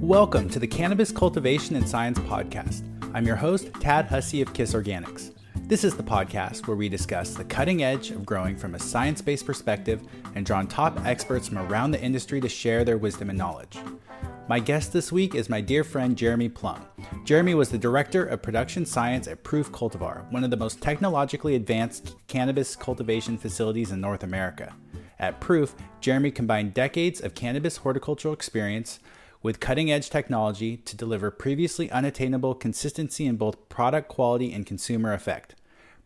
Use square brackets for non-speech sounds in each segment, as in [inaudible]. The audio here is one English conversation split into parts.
Welcome to the Cannabis Cultivation and Science Podcast. I'm your host, Tad Hussey of KIS Organics. This is the podcast where we discuss the cutting edge of growing from a science based perspective and draw on top experts from around the industry to share their wisdom and knowledge. My guest this week is my dear friend Jeremy Plumb. Jeremy was the director of production science at Proof Cultivar, one of the most technologically advanced cannabis cultivation facilities in North America. At Proof, Jeremy combined decades of cannabis horticultural experience with cutting edge technology to deliver previously unattainable consistency in both product quality and consumer effect.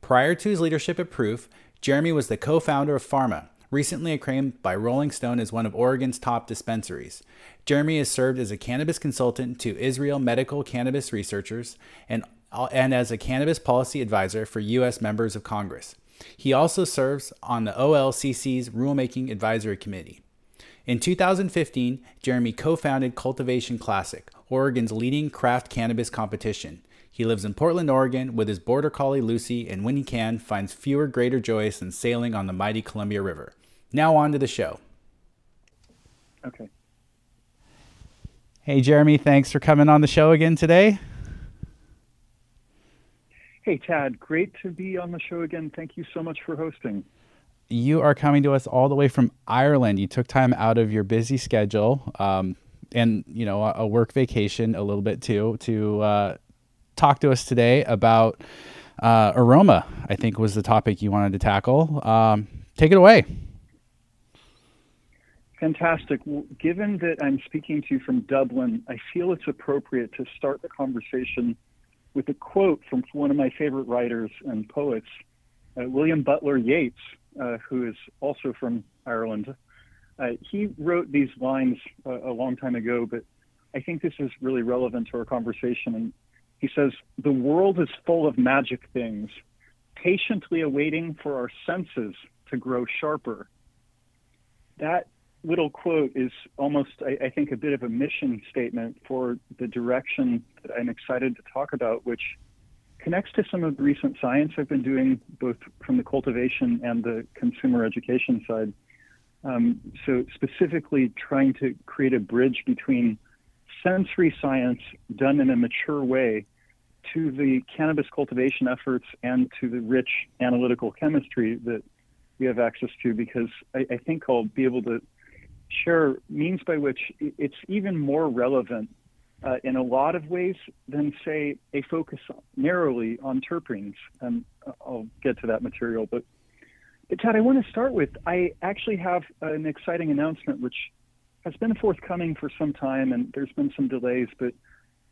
Prior to his leadership at Proof, Jeremy was the co founder of Farma, recently acclaimed by Rolling Stone as one of Oregon's top dispensaries. Jeremy has served as a cannabis consultant to Israel medical cannabis researchers and, and as a cannabis policy advisor for U.S. members of Congress. He also serves on the OLCC's Rulemaking Advisory Committee. In 2015, Jeremy co founded Cultivation Classic, Oregon's leading craft cannabis competition. He lives in Portland, Oregon, with his border collie Lucy, and when he can, finds fewer greater joys than sailing on the mighty Columbia River. Now, on to the show. Okay. Hey, Jeremy, thanks for coming on the show again today. Hey, Tad, great to be on the show again. Thank you so much for hosting. You are coming to us all the way from Ireland. You took time out of your busy schedule um, and, you know, a work vacation a little bit too to uh, talk to us today about uh, aroma, I think was the topic you wanted to tackle. Um, take it away. Fantastic. Given that I'm speaking to you from Dublin, I feel it's appropriate to start the conversation with a quote from one of my favorite writers and poets, uh, William Butler Yeats, uh, who is also from Ireland. Uh, he wrote these lines uh, a long time ago, but I think this is really relevant to our conversation. And he says, The world is full of magic things, patiently awaiting for our senses to grow sharper. That little quote is almost, I, I, think, a bit of a mission statement for the direction that I'm excited to talk about, which connects to some of the recent science I've been doing, both from the cultivation and the consumer education side. Um, so, specifically, trying to create a bridge between sensory science done in a mature way to the cannabis cultivation efforts and to the rich analytical chemistry that we have access to because I, I, think I'll be able to share means by which it's even more relevant uh, in a lot of ways than, say, a focus narrowly on terpenes. And I'll get to that material. But, but Tad, I want to start with I actually have an exciting announcement which has been forthcoming for some time, and there's been some delays, but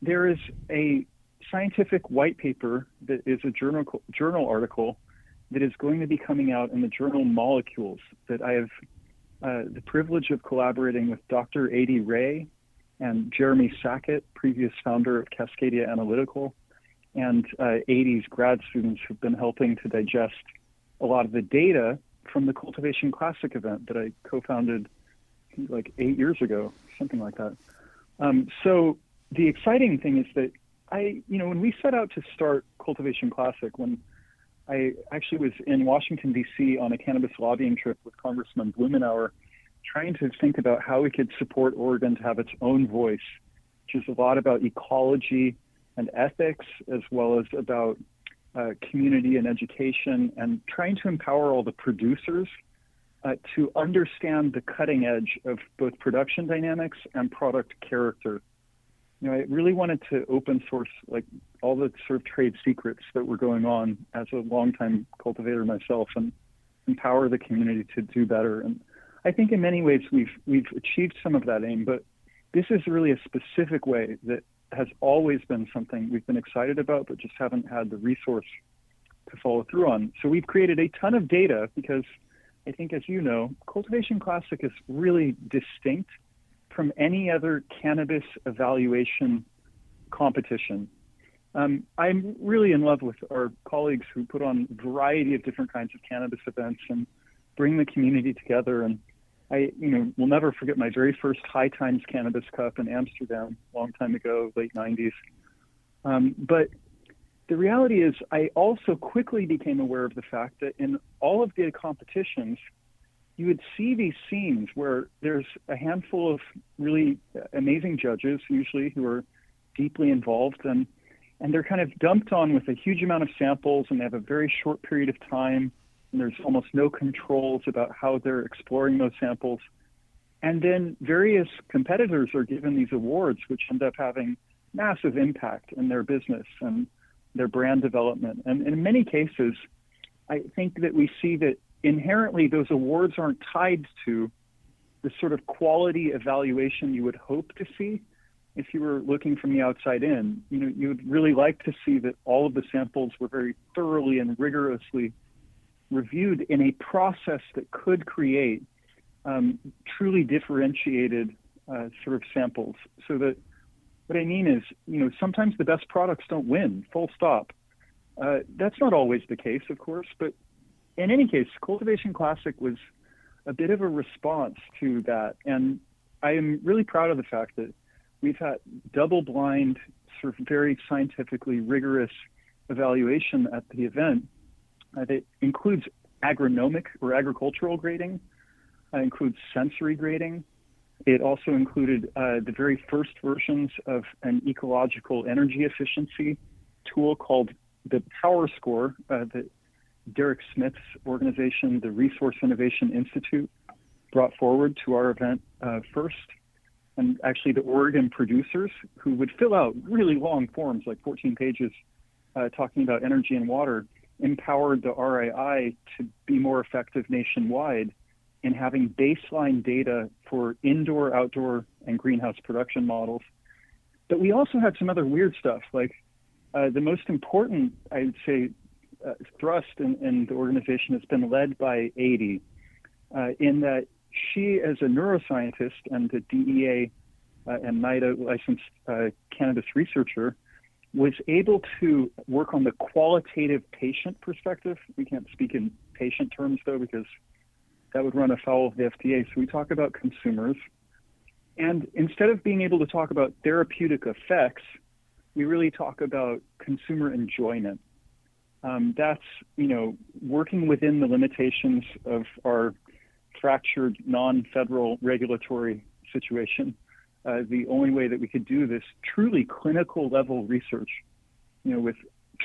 there is a scientific white paper that is a journal journal article that is going to be coming out in the journal Molecules that I have uh, the privilege of collaborating with Dr. Adie Rae and Jeremy Sackett, previous founder of Cascadia Analytical, and uh, Adie's grad students who've been helping to digest a lot of the data from the Cultivation Classic event that I co-founded like eight years ago, something like that. Um, so the exciting thing is that I, you know, when we set out to start Cultivation Classic, when I actually was in Washington, D.C. on a cannabis lobbying trip with Congressman Blumenauer, trying to think about how we could support Oregon to have its own voice, which is a lot about ecology and ethics, as well as about uh, community and education, and trying to empower all the producers uh, to understand the cutting edge of both production dynamics and product character you know, I really wanted to open source like all the sort of trade secrets that were going on as a longtime cultivator myself and empower the community to do better. And I think in many ways we've we've achieved some of that aim, but this is really a specific way that has always been something we've been excited about, but just haven't had the resource to follow through on. So we've created a ton of data because I think, as you know, Cultivation Classic is really distinct from any other cannabis evaluation competition. Um, I'm really in love with our colleagues who put on a variety of different kinds of cannabis events and bring the community together. And I, you know, will never forget my very first High Times Cannabis Cup in Amsterdam, a long time ago, late 90s. Um, but the reality is, I also quickly became aware of the fact that in all of the competitions, you would see these scenes where there's a handful of really amazing judges, usually who are deeply involved, and and they're kind of dumped on with a huge amount of samples, and they have a very short period of time and there's almost no controls about how they're exploring those samples. And then various competitors are given these awards, which end up having massive impact in their business and their brand development. And in many cases, I think that we see that inherently those awards aren't tied to the sort of quality evaluation you would hope to see if you were looking from the outside in. You know, you would really like to see that all of the samples were very thoroughly and rigorously reviewed in a process that could create um, truly differentiated uh, sort of samples. So that what I mean is, you know, sometimes the best products don't win, full stop. Uh, that's not always the case, of course, but in any case, Cultivation Classic was a bit of a response to that. And I am really proud of the fact that we've had double blind, sort of very scientifically rigorous evaluation at the event uh, that includes agronomic or agricultural grading, uh, includes sensory grading. It also included uh, the very first versions of an ecological energy efficiency tool called the Power Score uh, that Derek Smith's organization, the Resource Innovation Institute, brought forward to our event uh, first. And actually, the Oregon producers who would fill out really long forms, like 14 pages, uh, talking about energy and water, empowered the RII to be more effective nationwide in having baseline data for indoor, outdoor, and greenhouse production models. But we also had some other weird stuff, like uh, the most important, I'd say, uh, thrust in, in, the organization has been led by Adie, uh, in that she, as a neuroscientist and a DEA uh, and NIDA licensed uh, cannabis researcher, was able to work on the qualitative patient perspective. We can't speak in patient terms though, because that would run afoul of the FDA. So we talk about consumers. And instead of being able to talk about therapeutic effects, we really talk about consumer enjoyment. Um, that's, you know, working within the limitations of our fractured non-federal regulatory situation uh, the only way that we could do this truly clinical level research, you know, with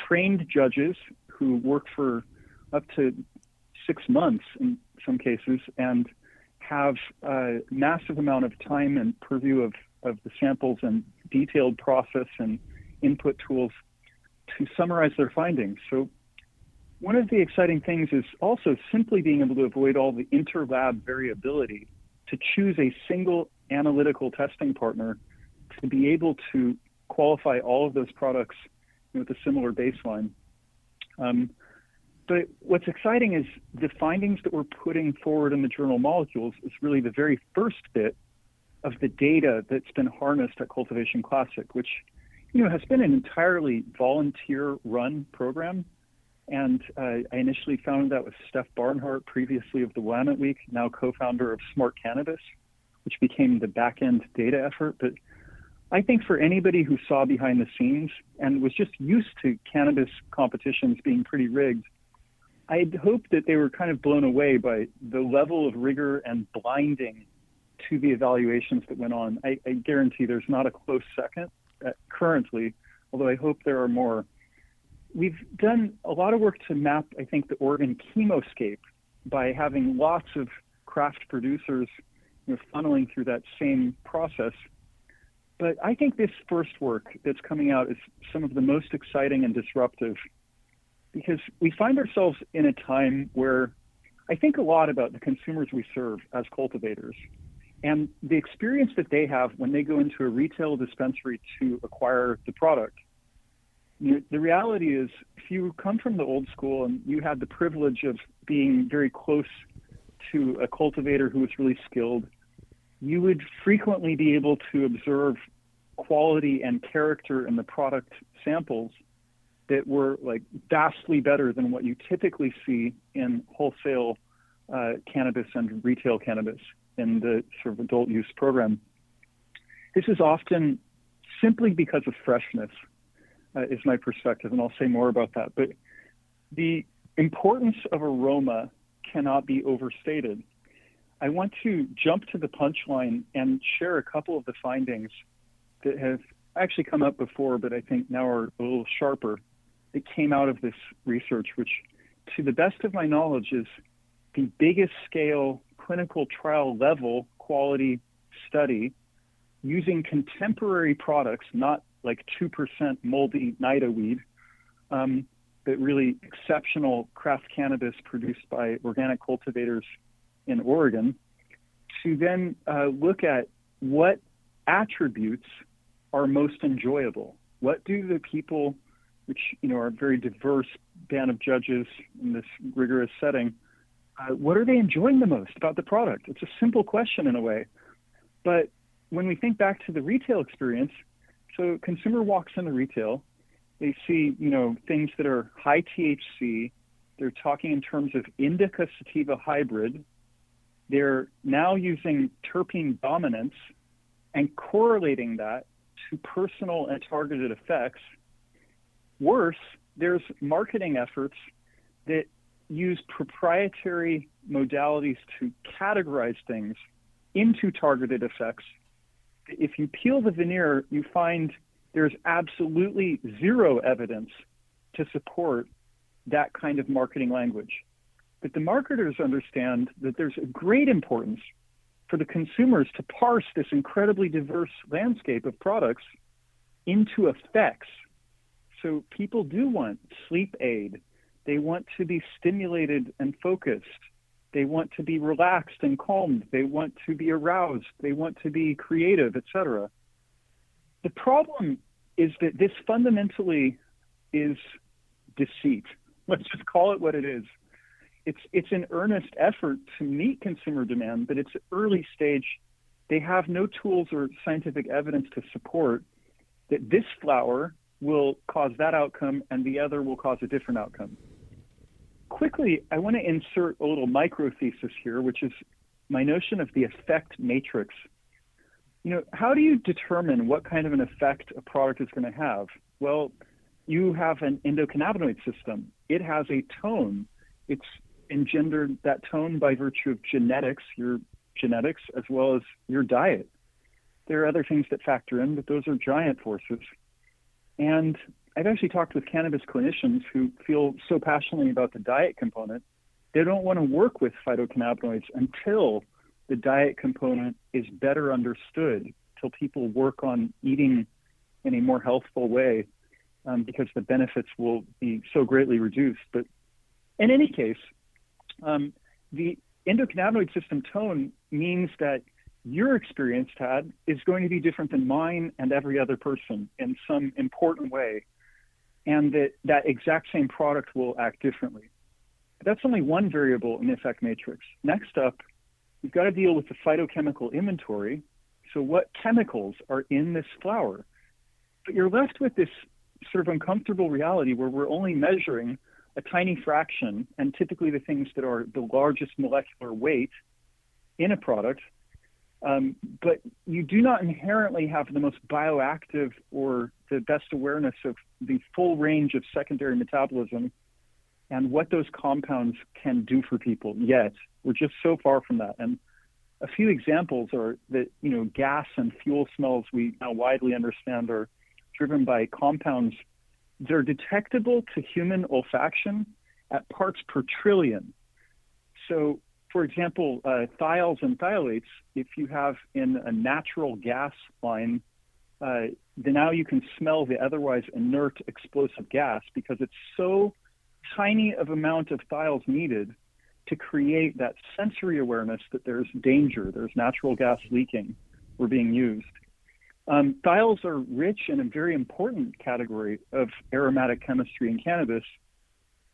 trained judges who work for up to six months in some cases and have a massive amount of time and purview of, of the samples and detailed process and input tools to summarize their findings. So one of the exciting things is also simply being able to avoid all the interlab variability to choose a single analytical testing partner to be able to qualify all of those products with a similar baseline. Um, but what's exciting is the findings that we're putting forward in the journal Molecules is really the very first bit of the data that's been harnessed at Cultivation Classic, which you know has been an entirely volunteer-run program. And uh, I initially founded that with Steph Barnhart, previously of the Willamette Week, now co-founder of Smart Cannabis, which became the back end data effort. But I think for anybody who saw behind the scenes and was just used to cannabis competitions being pretty rigged, I'd hoped that they were kind of blown away by the level of rigor and blinding to the evaluations that went on. I, I guarantee there's not a close second uh, currently, although I hope there are more. We've done a lot of work to map, I think, the Oregon chemoscape by having lots of craft producers you know, funneling through that same process. But I think this first work that's coming out is some of the most exciting and disruptive because we find ourselves in a time where I think a lot about the consumers we serve as cultivators and the experience that they have when they go into a retail dispensary to acquire the product. The reality is, if you come from the old school and you had the privilege of being very close to a cultivator who was really skilled, you would frequently be able to observe quality and character in the product samples that were like vastly better than what you typically see in wholesale uh, cannabis and retail cannabis. In the sort of adult use program. This is often simply because of freshness, uh, is my perspective, and I'll say more about that. But the importance of aroma cannot be overstated. I want to jump to the punchline and share a couple of the findings that have actually come up before, but I think now are a little sharper. That came out of this research, which, to the best of my knowledge, is the biggest scale clinical trial level quality study using contemporary products, not like 2% moldy NIDA weed, um, but really exceptional craft cannabis produced by organic cultivators in Oregon, to then uh, look at what attributes are most enjoyable. What do the people, which you know are a very diverse band of judges in this rigorous setting, uh, what are they enjoying the most about the product? It's a simple question in a way, but when we think back to the retail experience, so consumer walks into retail, they see you know things that are high THC. They're talking in terms of indica sativa hybrid. They're now using terpene dominance and correlating that to personal and targeted effects. Worse, there's marketing efforts that use proprietary modalities to categorize things into targeted effects. If you peel the veneer, you find there's absolutely zero evidence to support that kind of marketing language. But the marketers understand that there's a great importance for the consumers to parse this incredibly diverse landscape of products into effects. So people do want sleep aid. They want to be stimulated and focused. They want to be relaxed and calmed. They want to be aroused. They want to be creative, etc. The problem is that this fundamentally is deceit. [laughs] Let's just call it what it is it's it's an earnest effort to meet consumer demand, but it's early stage. They have no tools or scientific evidence to support that this flower will cause that outcome and the other will cause a different outcome. Quickly, I want to insert a little micro thesis here, which is my notion of the effect matrix. You know, how do you determine what kind of an effect a product is going to have? Well, you have an endocannabinoid system. It has a tone. It's engendered that tone by virtue of genetics, your genetics, as well as your diet. There are other things that factor in, but those are giant forces. And I've actually talked with cannabis clinicians who feel so passionately about the diet component, they don't want to work with phytocannabinoids until the diet component is better understood, till people work on eating in a more healthful way, um, because the benefits will be so greatly reduced. But in any case, um, the endocannabinoid system tone means that your experience, Tad, is going to be different than mine and every other person in some important way, and that that exact same product will act differently. That's only one variable in the effect matrix. Next up, we've got to deal with the phytochemical inventory. So, what chemicals are in this flower? But you're left with this sort of uncomfortable reality where we're only measuring a tiny fraction, and typically the things that are the largest molecular weight in a product, um, but you do not inherently have the most bioactive or the best awareness of the full range of secondary metabolism and what those compounds can do for people yet. We're just so far from that. And a few examples are that, you know, gas and fuel smells we now widely understand are driven by compounds they're detectable to human olfaction at parts per trillion. So, for example, uh, thiols and thiolates, if you have in a natural gas line, uh, then now you can smell the otherwise inert explosive gas because it's so tiny of amount of thiols needed to create that sensory awareness that there's danger, there's natural gas leaking or being used. Um, thiols are rich in a very important category of aromatic chemistry in cannabis.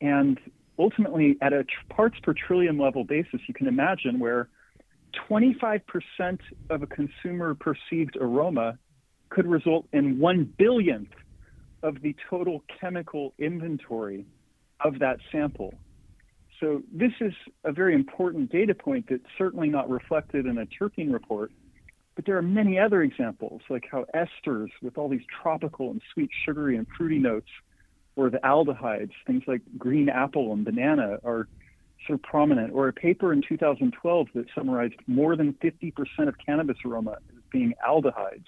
And ultimately, at a parts per trillion level basis, you can imagine where 25% of a consumer perceived aroma could result in one billionth of the total chemical inventory of that sample. So this is a very important data point that's certainly not reflected in a terpene report. But there are many other examples, like how esters with all these tropical and sweet, sugary and fruity notes, or the aldehydes, things like green apple and banana, are sort of prominent. Or a paper in 2012 that summarized more than 50% of cannabis aroma as being aldehydes.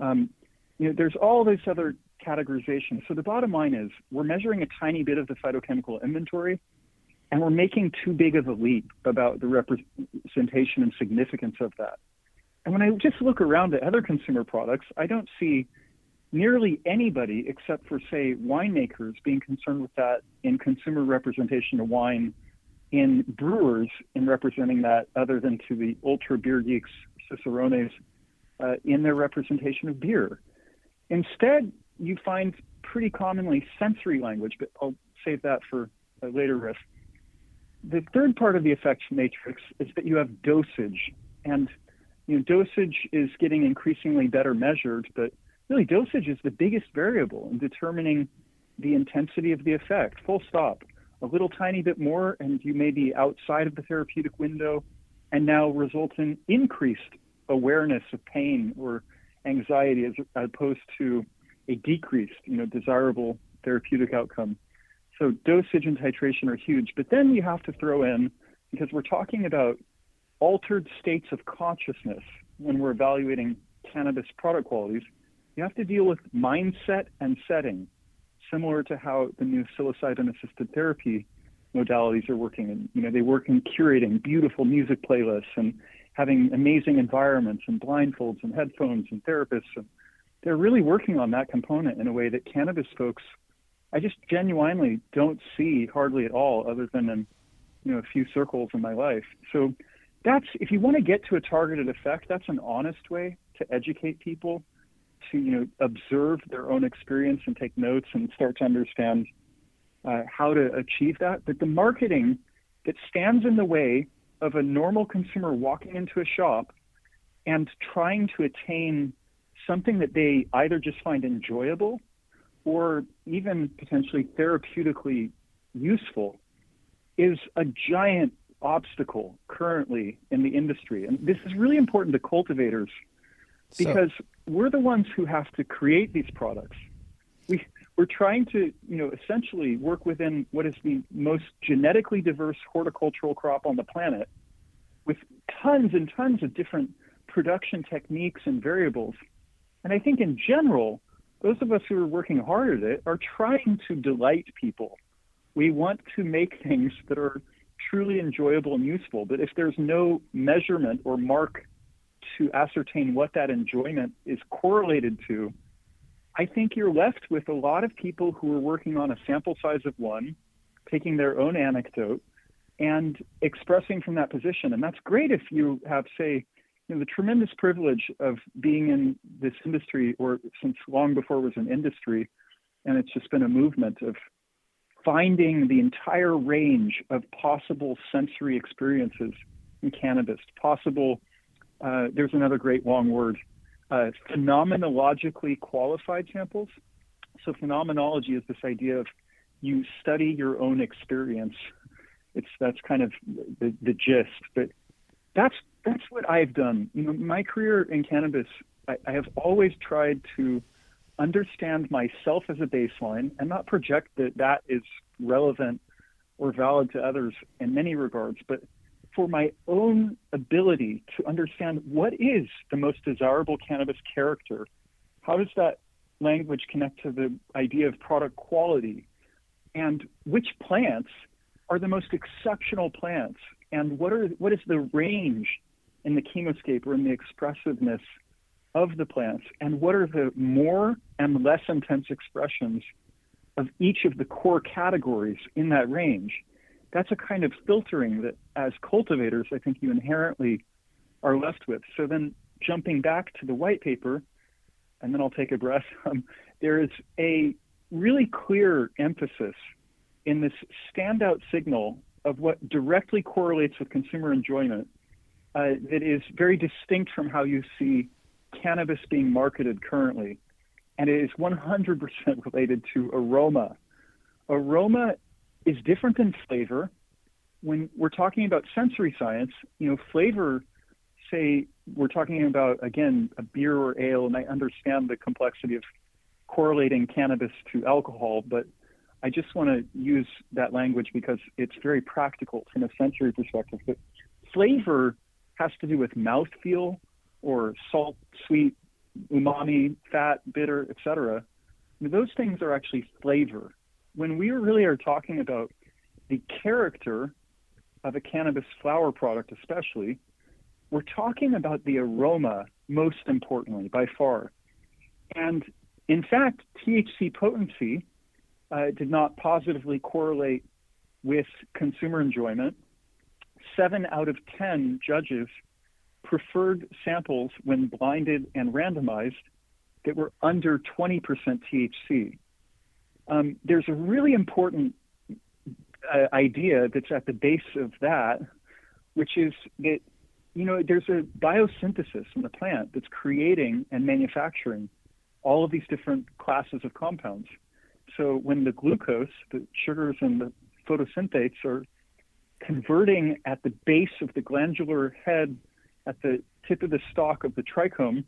Um, you know, there's all this other categorization. So the bottom line is we're measuring a tiny bit of the phytochemical inventory, and we're making too big of a leap about the representation and significance of that. And when I just look around at other consumer products, I don't see nearly anybody except for, say, winemakers being concerned with that in consumer representation of wine, in brewers in representing that, other than to the ultra beer geeks, cicerones, uh, in their representation of beer. Instead, you find pretty commonly sensory language, but I'll save that for a later riff. The third part of the effects matrix is that you have dosage. And you know, dosage is getting increasingly better measured, but really dosage is the biggest variable in determining the intensity of the effect, full stop. A little tiny bit more, and you may be outside of the therapeutic window, and now result in increased awareness of pain or anxiety as, opposed to a decreased, you know, desirable therapeutic outcome. So dosage and titration are huge, but then you have to throw in because we're talking about altered states of consciousness when we're evaluating cannabis product qualities, you have to deal with mindset and setting, similar to how the new psilocybin assisted therapy modalities are working. And you know, they work in curating beautiful music playlists and having amazing environments and blindfolds and headphones and therapists. And they're really working on that component in a way that cannabis folks, I just genuinely don't see hardly at all, other than in you know a few circles in my life. So that's if you want to get to a targeted effect, that's an honest way to educate people to you know observe their own experience and take notes and start to understand uh, how to achieve that. But the marketing that stands in the way of a normal consumer walking into a shop and trying to attain something that they either just find enjoyable or even potentially therapeutically useful is a giant obstacle currently in the industry. And this is really important to cultivators because so, we're the ones who have to create these products. We, we're trying to, you know, essentially work within what is the most genetically diverse horticultural crop on the planet with tons and tons of different production techniques and variables. And I think in general, those of us who are working hard at it are trying to delight people. We want to make things that are truly enjoyable and useful. But if there's no measurement or mark to ascertain what that enjoyment is correlated to, I think you're left with a lot of people who are working on a sample size of one, taking their own anecdote and expressing from that position. And that's great if you have, say, you know, the tremendous privilege of being in this industry, or since long before it was an industry, and it's just been a movement of finding the entire range of possible sensory experiences in cannabis, possible, uh, there's another great long word, uh, phenomenologically qualified samples. So, phenomenology is this idea of you study your own experience. It's that's kind of the, the gist, but that's that's what I've done. You know, my career in cannabis, I, I have always tried to understand myself as a baseline and not project that that is relevant or valid to others in many regards, but for my own ability to understand what is the most desirable cannabis character. How does that language connect to the idea of product quality? And which plants are the most exceptional plants? And what are what is the range in the chemoscape or in the expressiveness of the plants and what are the more and less intense expressions of each of the core categories in that range. That's a kind of filtering that, as cultivators, I think you inherently are left with. So then, jumping back to the white paper, and then I'll take a breath, [laughs] um, there is a really clear emphasis in this standout signal of what directly correlates with consumer enjoyment uh, that is very distinct from how you see cannabis being marketed currently, and it is 100% related to aroma. Aroma is different than flavor, when we're talking about sensory science, you know, flavor, say we're talking about again a beer or ale, and I understand the complexity of correlating cannabis to alcohol, but I just want to use that language because it's very practical from a sensory perspective. But flavor has to do with mouthfeel or salt, sweet, umami, fat, bitter, etc. Those things are actually flavor. When we really are talking about the character of a cannabis flower product, especially, we're talking about the aroma most importantly by far. And in fact, THC potency uh, did not positively correlate with consumer enjoyment. Seven out of 10 judges preferred samples when blinded and randomized that were under 20% THC. Um, there's a really important uh, idea that's at the base of that, which is that you know there's a biosynthesis in the plant that's creating and manufacturing all of these different classes of compounds. So when the glucose, the sugars and the photosynthates are converting at the base of the glandular head, at the tip of the stalk of the trichome,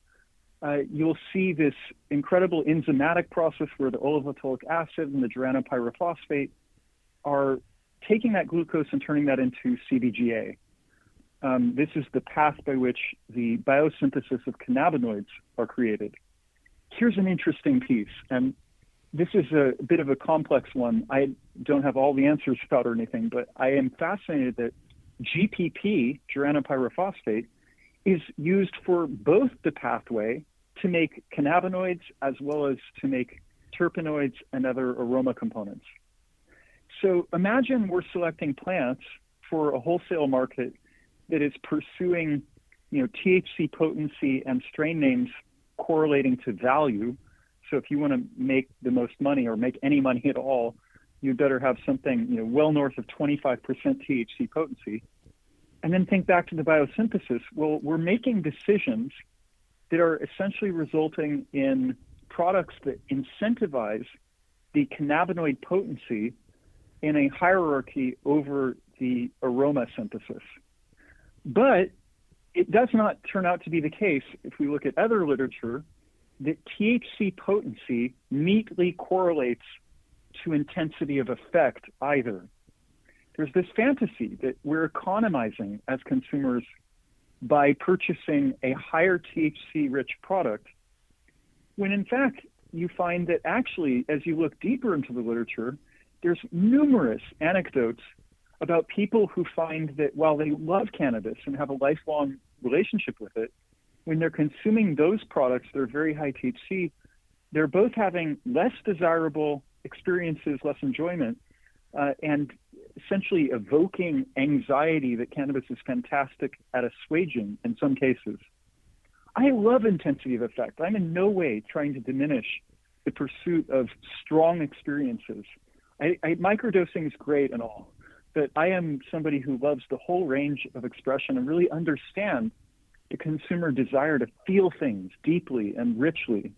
uh, you'll see this incredible enzymatic process where the olivetolic acid and the pyrophosphate are taking that glucose and turning that into CBGA. Um, this is the path by which the biosynthesis of cannabinoids are created. Here's an interesting piece, and this is a bit of a complex one. I don't have all the answers about or anything, but I am fascinated that GPP, pyrophosphate, is used for both the pathway to make cannabinoids as well as to make terpenoids and other aroma components. So imagine we're selecting plants for a wholesale market that is pursuing, you know, THC potency and strain names correlating to value. So if you want to make the most money or make any money at all, you better have something, you know, well north of 25% THC potency. And then think back to the biosynthesis. Well, we're making decisions that are essentially resulting in products that incentivize the cannabinoid potency in a hierarchy over the aroma synthesis. But it does not turn out to be the case if we look at other literature that THC potency neatly correlates to intensity of effect either. There's this fantasy that we're economizing as consumers by purchasing a higher THC rich product, when in fact you find that actually, as you look deeper into the literature, there's numerous anecdotes about people who find that while they love cannabis and have a lifelong relationship with it, when they're consuming those products that are very high THC, they're both having less desirable experiences, less enjoyment, uh, and essentially evoking anxiety that cannabis is fantastic at assuaging in some cases. I love intensity of effect. I'm in no way trying to diminish the pursuit of strong experiences. I, I, microdosing is great and all, but I am somebody who loves the whole range of expression and really understand the consumer desire to feel things deeply and richly.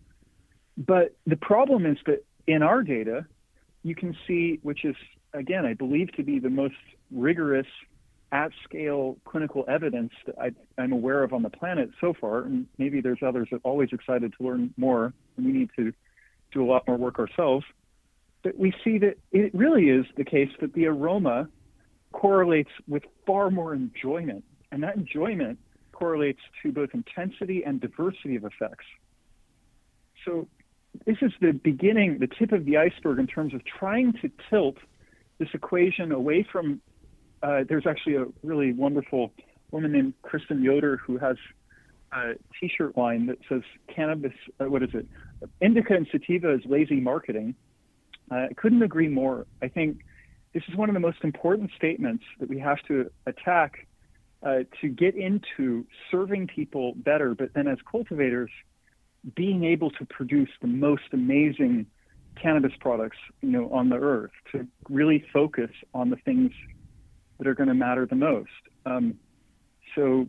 But the problem is that in our data, you can see, which is again, I believe to be the most rigorous at scale clinical evidence that I, am aware of on the planet so far. And maybe there's others that are always excited to learn more, and we need to do a lot more work ourselves. But we see that it really is the case that the aroma correlates with far more enjoyment, and that enjoyment correlates to both intensity and diversity of effects. So this is the beginning, the tip of the iceberg in terms of trying to tilt this equation away from. Uh, there's actually a really wonderful woman named Kristen Yoder who has a T-shirt line that says "Cannabis." Uh, what is it? Indica and sativa is lazy marketing. Uh, I couldn't agree more. I think this is one of the most important statements that we have to attack uh, to get into serving people better, but then as cultivators, being able to produce the most amazing cannabis products, you know, on the earth to really focus on the things that are going to matter the most. Um, so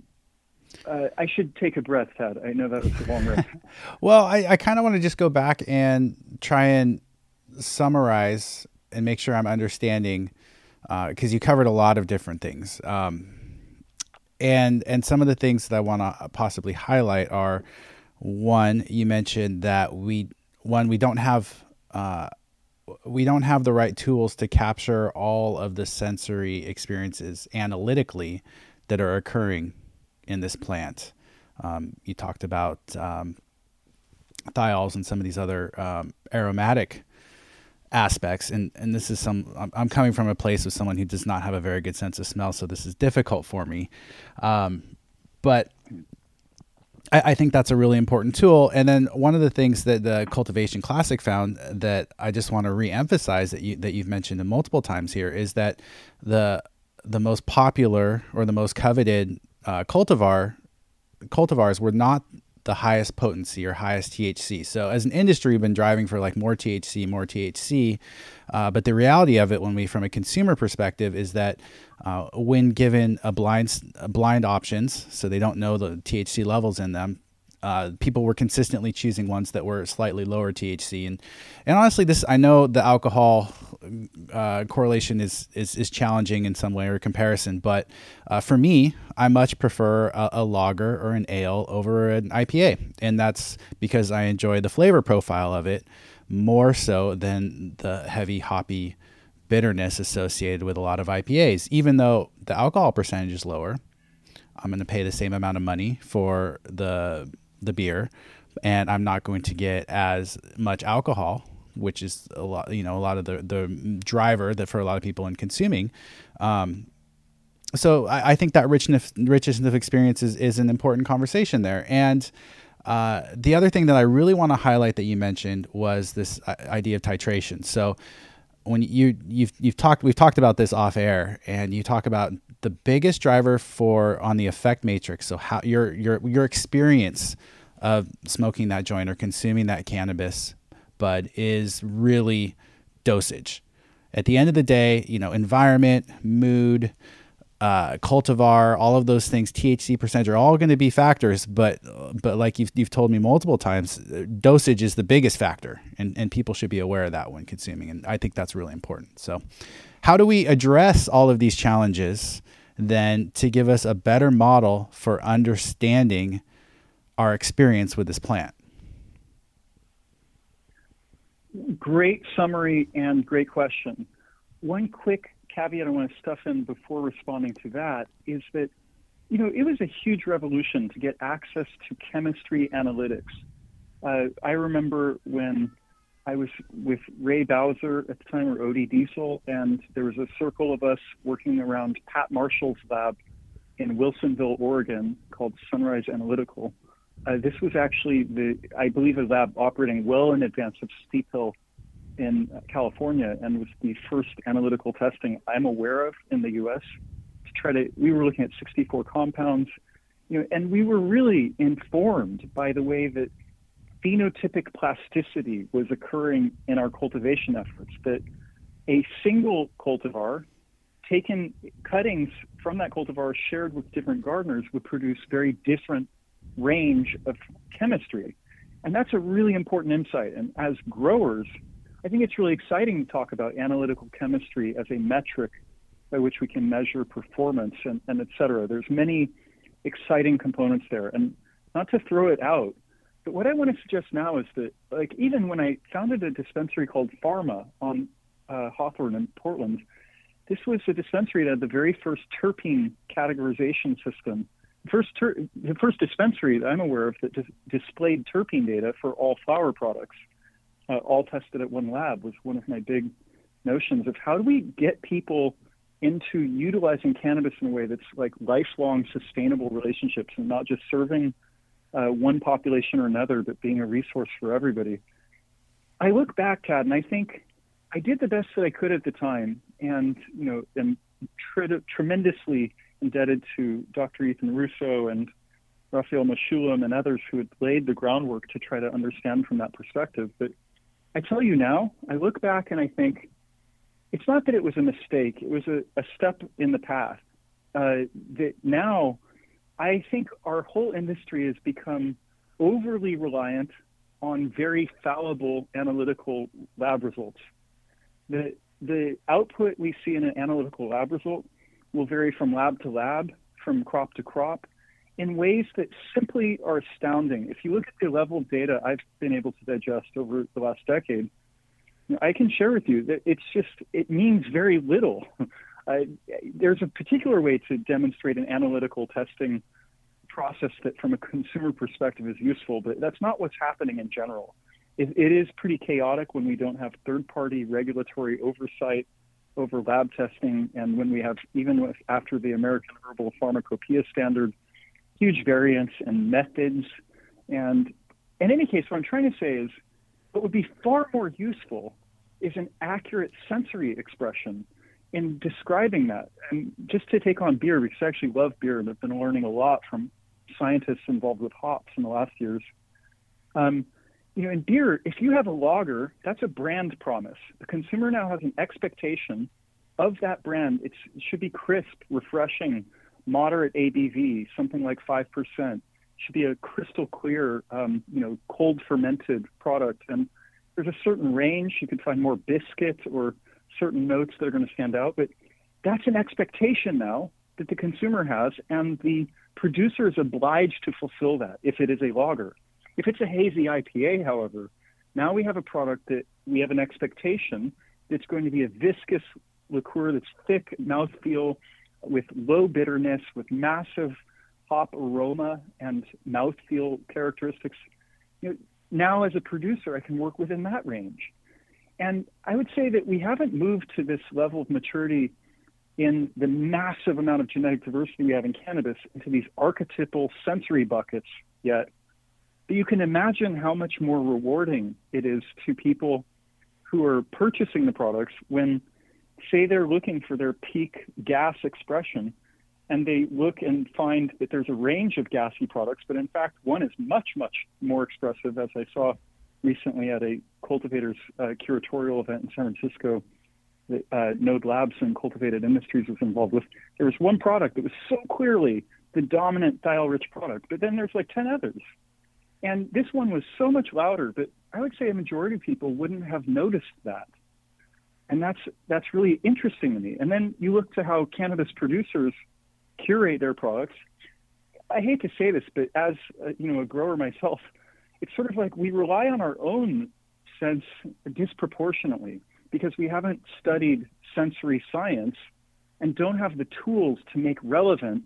uh, I should take a breath, Ted. I know that was a long riff. [laughs] well, I, I kind of want to just go back and try and summarize and make sure I'm understanding because uh, you covered a lot of different things. Um, and and some of the things that I want to possibly highlight are one you mentioned that we one we don't have uh, we don't have the right tools to capture all of the sensory experiences analytically that are occurring in this plant. Um, you talked about um, thiols and some of these other um, aromatic aspects and and this is some I'm, I'm, coming from a place of someone who does not have a very good sense of smell so this is difficult for me um, but I, I, think that's a really important tool and then one of the things that the cultivation classic found that i just want to re-emphasize that you that you've mentioned multiple times here is that the the most popular or the most coveted uh, cultivar cultivars were not the highest potency or highest THC. So as an industry, we've been driving for like more THC, more THC. Uh, but the reality of it, when we, from a consumer perspective, is that uh, when given a blind, a blind options, so they don't know the THC levels in them, uh, people were consistently choosing ones that were slightly lower THC. And and honestly, this I know the alcohol uh, correlation is, is is challenging in some way or comparison, but uh, for me, I much prefer a, a, lager or an ale over an IPA, and that's because I enjoy the flavor profile of it more so than the heavy hoppy bitterness associated with a lot of IPAs. Even though the alcohol percentage is lower, I'm going to pay the same amount of money for the the beer, and I'm not going to get as much alcohol, which is a lot, you know, a lot of the the driver that for a lot of people in consuming. Um, so I, I, think that richness richness of experience is, is an important conversation there, and. Uh, the other thing that I really want to highlight that you mentioned was this uh, idea of titration. So, when you you've you've talked we've talked about this off air, and you talk about the biggest driver for on the effect matrix. So how your your your experience of smoking that joint or consuming that cannabis bud is really dosage. At the end of the day, you know, environment, mood, uh, cultivar, all of those things, THC percentage are all going to be factors. But but like you've you've told me multiple times, dosage is the biggest factor, and and people should be aware of that when consuming. And I think that's really important. So, how do we address all of these challenges? then to give us a better model for understanding our experience with this plant. Great summary and great question. One quick caveat I want to stuff in before responding to that is that, you know, it was a huge revolution to get access to chemistry analytics. Uh, I remember when I was with Ray Bowser at the time, or Odie Diesel, and there was a circle of us working around Pat Marshall's lab in Wilsonville, Oregon, called Sunrise Analytical. Uh, this was actually the, I believe, a lab operating well in advance of Steep Hill in California, and was the first analytical testing I'm aware of in the U.S. To try to, we were looking at 64 compounds, you know, and we were really informed by the way that phenotypic plasticity was occurring in our cultivation efforts, that a single cultivar, taken cuttings from that cultivar shared with different gardeners, would produce very different range of chemistry. And that's a really important insight. And as growers, I think it's really exciting to talk about analytical chemistry as a metric by which we can measure performance and, and et cetera. There's many exciting components there. And not to throw it out, but what I want to suggest now is that, like, even when I founded a dispensary called Farma on uh, Hawthorne in Portland, this was a dispensary that had the very first terpene categorization system. First, ter- the first dispensary that I'm aware of that dis- displayed terpene data for all flower products, uh, all tested at one lab, was one of my big notions of how do we get people into utilizing cannabis in a way that's like lifelong sustainable relationships and not just serving uh, one population or another, but being a resource for everybody. I look back, Tad, and I think I did the best that I could at the time, and you know, am tre- tremendously indebted to Dr. Ethan Russo and Raphael Mechoulam and others who had laid the groundwork to try to understand from that perspective. But I tell you now, I look back and I think it's not that it was a mistake; it was a, a step in the path. Uh, that now I think our whole industry has become overly reliant on very fallible analytical lab results. The, the output we see in an analytical lab result will vary from lab to lab, from crop to crop, in ways that simply are astounding. If you look at the level of data I've been able to digest over the last decade, I can share with you that it's just, it means very little. [laughs] Uh, there's a particular way to demonstrate an analytical testing process that, from a consumer perspective, is useful, but that's not what's happening in general. it, it is pretty chaotic when we don't have third party regulatory oversight over lab testing, and when we have, even with, after the American Herbal Pharmacopoeia Standard, huge variance in methods. And in any case, what I'm trying to say is what would be far more useful is an accurate sensory expression in describing that. And just to take on beer, because I actually love beer and I've been learning a lot from scientists involved with hops in the last years. Um, you know, in beer, if you have a lager, that's a brand promise. The consumer now has an expectation of that brand. It's, it should be crisp, refreshing, moderate ABV, something like 5%. should be a crystal clear, um, you know, cold fermented product. And there's a certain range. You can find more biscuit or certain notes that are going to stand out. But that's an expectation now that the consumer has, and the producer is obliged to fulfill that if it is a lager. If it's a hazy IPA, however, now we have a product that we have an expectation that's going to be a viscous liqueur that's thick mouthfeel, with low bitterness, with massive hop aroma and mouthfeel characteristics. You know, now, as a producer, I can work within that range. And I would say that we haven't moved to this level of maturity in the massive amount of genetic diversity we have in cannabis into these archetypal sensory buckets yet. But you can imagine how much more rewarding it is to people who are purchasing the products when say they're looking for their peak gas expression and they look and find that there's a range of gassy products, but in fact, one is much, much more expressive, as I saw recently at a cultivators uh, curatorial event in San Francisco that uh, Node Labs and Cultivated Industries was involved with. There was one product that was so clearly the dominant thiol rich product, but then there's like 10 others. And this one was so much louder, but I would say a majority of people wouldn't have noticed that and that's that's really interesting to me. And then you look to how cannabis producers curate their products. I hate to say this, but as a, you know a grower myself, it's sort of like we rely on our own sense disproportionately because we haven't studied sensory science and don't have the tools to make relevant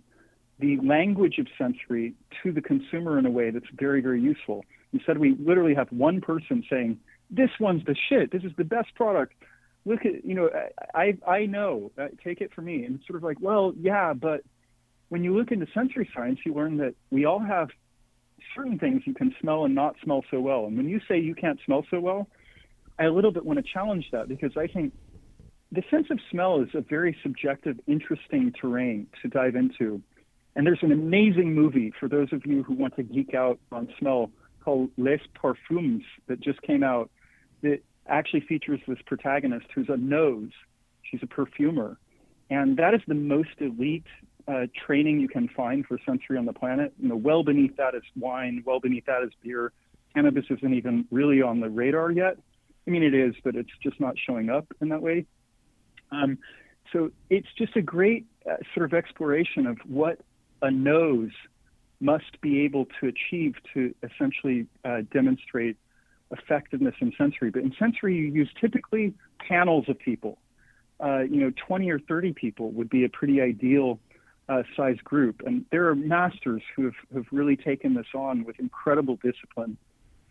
the language of sensory to the consumer in a way that's very, very useful. Instead, we literally have one person saying, This one's the shit. This is the best product look at you know I I know uh, take it from me. And sort of like well yeah but when you look into sensory science you learn that we all have certain things you can smell and not smell so well. And when you say you can't smell so well I a little bit want to challenge that because I think the sense of smell is a very subjective interesting terrain to dive into. And there's an amazing movie for those of you who want to geek out on smell called Les Parfums that just came out that actually features this protagonist who's a nose. She's a perfumer. And that is the most elite uh, training you can find for sensory on the planet. You know, well beneath that is wine, well beneath that is beer. Cannabis isn't even really on the radar yet. I mean, it is, but it's just not showing up in that way. Um, so it's just a great uh, sort of exploration of what a nose must be able to achieve to essentially uh, demonstrate effectiveness in sensory. But in sensory, you use typically panels of people. Uh, you know, 20 or 30 people would be a pretty ideal uh, size group. And there are masters who have, have really taken this on with incredible discipline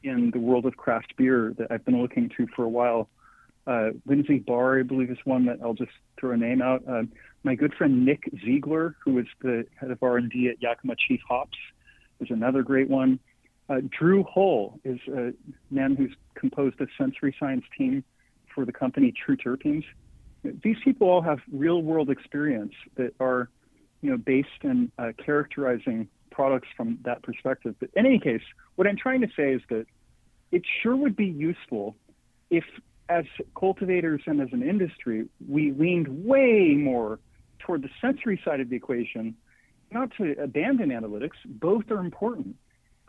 in the world of craft beer that I've been looking to for a while. Uh, Lindsay Barr, I believe, is one that I'll just throw a name out. Uh, my good friend Nick Ziegler, who is the head of R&D at Yakima Chief Hops, is another great one. Uh, Drew Hull is a man who's composed a sensory science team for the company True Terpenes. These people all have real world experience that are, you know, based in uh, characterizing products from that perspective. But in any case, what I'm trying to say is that it sure would be useful if, as cultivators and as an industry, we leaned way more toward the sensory side of the equation, not to abandon analytics. Both are important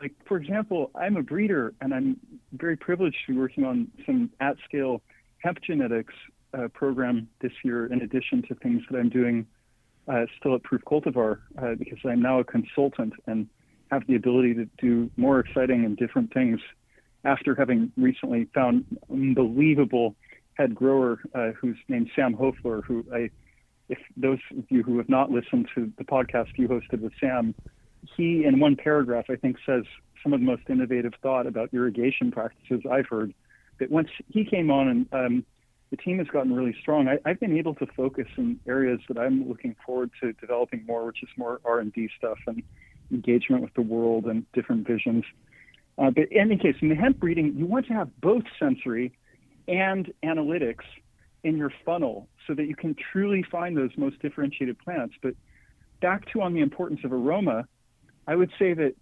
like for example, I'm a breeder and I'm very privileged to be working on some at-scale hemp genetics uh, program this year, in addition to things that I'm doing uh, still at Proof Cultivar, uh, because I'm now a consultant and have the ability to do more exciting and different things after having recently found unbelievable head grower uh, who's named Sam Hofler, who I, if those of you who have not listened to the podcast you hosted with Sam, he in one paragraph I think says some of the most innovative thought about irrigation practices I've heard. That once he came on and um, the team has gotten really strong, I, have been able to focus in areas that I'm looking forward to developing more, which is more R&D stuff and engagement with the world and different visions. Uh, but in any case, in the hemp breeding, you want to have both sensory and analytics in your funnel so that you can truly find those most differentiated plants. But back to on the importance of aroma, I would say that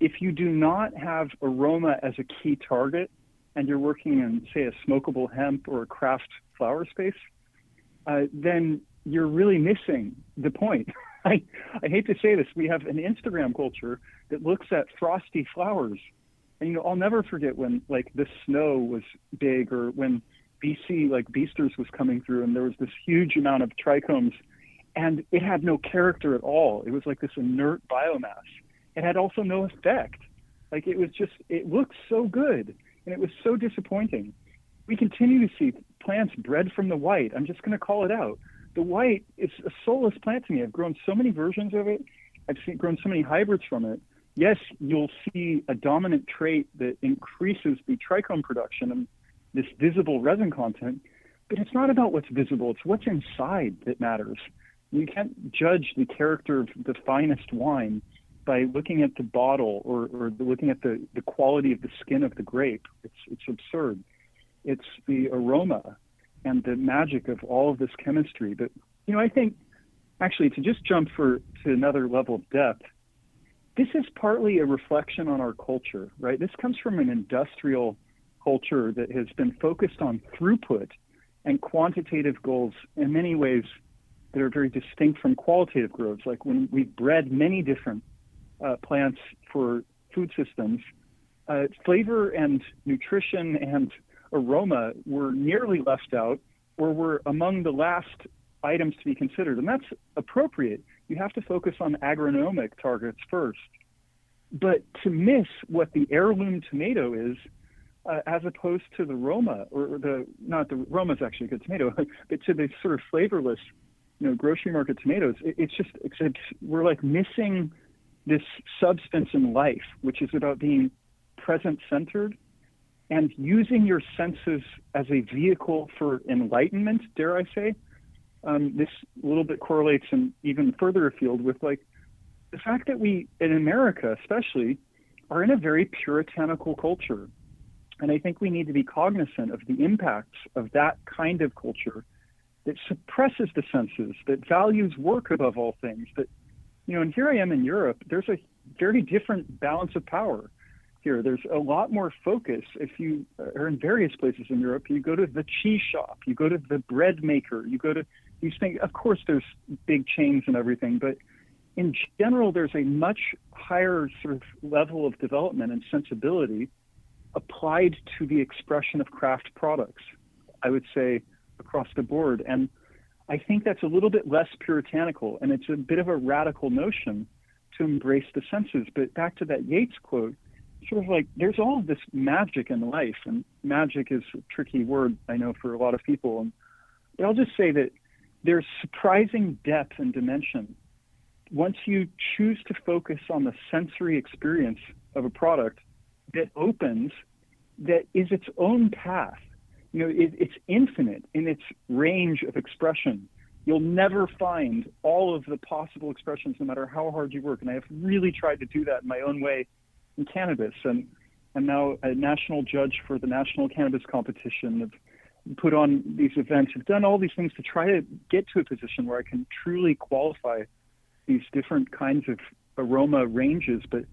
if you do not have aroma as a key target and you're working in, say, a smokable hemp or a craft flower space, uh, then you're really missing the point. [laughs] I, I hate to say this, we have an Instagram culture that looks at frosty flowers. And you know, I'll never forget when like the snow was big or when BC like Beasters was coming through and there was this huge amount of trichomes and it had no character at all. It was like this inert biomass. It had also no effect. Like it was just it looked so good and it was so disappointing. We continue to see plants bred from the white. I'm just going to call it out the white is a soulless plant to me. I've grown so many versions of it. I've seen, grown so many hybrids from it. Yes, you'll see a dominant trait that increases the trichome production and this visible resin content, but it's not about what's visible. It's what's inside that matters. You can't judge the character of the finest wine by looking at the bottle or, or looking at the, the quality of the skin of the grape. It's, it's absurd. It's the aroma and the magic of all of this chemistry. But you know, I think actually to just jump for to another level of depth, this is partly a reflection on our culture, right? This comes from an industrial culture that has been focused on throughput and quantitative goals in many ways that are very distinct from qualitative growth. Like when we bred many different uh, plants for food systems, uh, flavor and nutrition and aroma were nearly left out or were among the last items to be considered. And that's appropriate. You have to focus on agronomic targets first. But to miss what the heirloom tomato is, uh, as opposed to the Roma, or, the not the Roma is actually a good tomato, [laughs] but to the sort of flavorless, you know, grocery market tomatoes, it, it's just it's, it's, we're like missing this substance in life, which is about being present centered and using your senses as a vehicle for enlightenment, dare I say, um, this a little bit correlates and even further afield with like the fact that we in America, especially, are in a very puritanical culture. And I think we need to be cognizant of the impacts of that kind of culture that suppresses the senses, that values work above all things. That, you know, and here I am in Europe, there's a very different balance of power here. There's a lot more focus. If you are in various places in Europe, you go to the cheese shop, you go to the bread maker, you go to these things. Of course, there's big chains and everything, but in general, there's a much higher sort of level of development and sensibility applied to the expression of craft products. I would say across the board, and I think that's a little bit less puritanical, and it's a bit of a radical notion to embrace the senses. But back to that Yeats quote, sort of like there's all this magic in life, and magic is a tricky word I know for a lot of people. And but I'll just say that there's surprising depth and dimension once you choose to focus on the sensory experience of a product that opens, that is its own path. You know, it, it's infinite in its range of expression. You'll never find all of the possible expressions, no matter how hard you work. And I have really tried to do that in my own way in cannabis. And I'm now a national judge for the National Cannabis Competition. Have put on these events. Have done all these things to try to get to a position where I can truly qualify these different kinds of aroma ranges. But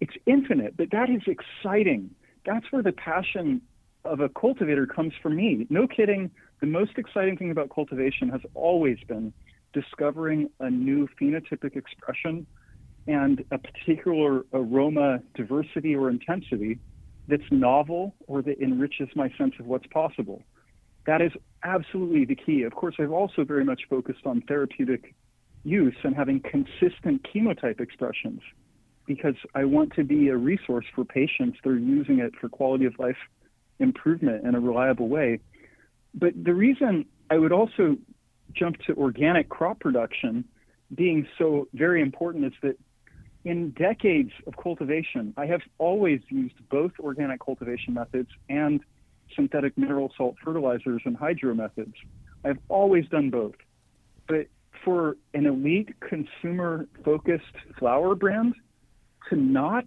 it's infinite. But that is exciting. That's where the passion of a cultivator comes for me. No kidding. The most exciting thing about cultivation has always been discovering a new phenotypic expression and a particular aroma diversity or intensity that's novel or that enriches my sense of what's possible. That is absolutely the key. Of course, I've also very much focused on therapeutic use and having consistent chemotype expressions because I want to be a resource for patients that are using it for quality of life improvement in a reliable way. But the reason I would also jump to organic crop production being so very important is that in decades of cultivation, I have always used both organic cultivation methods and synthetic mineral salt fertilizers and hydro methods. I've always done both. But for an elite consumer focused flower brand to not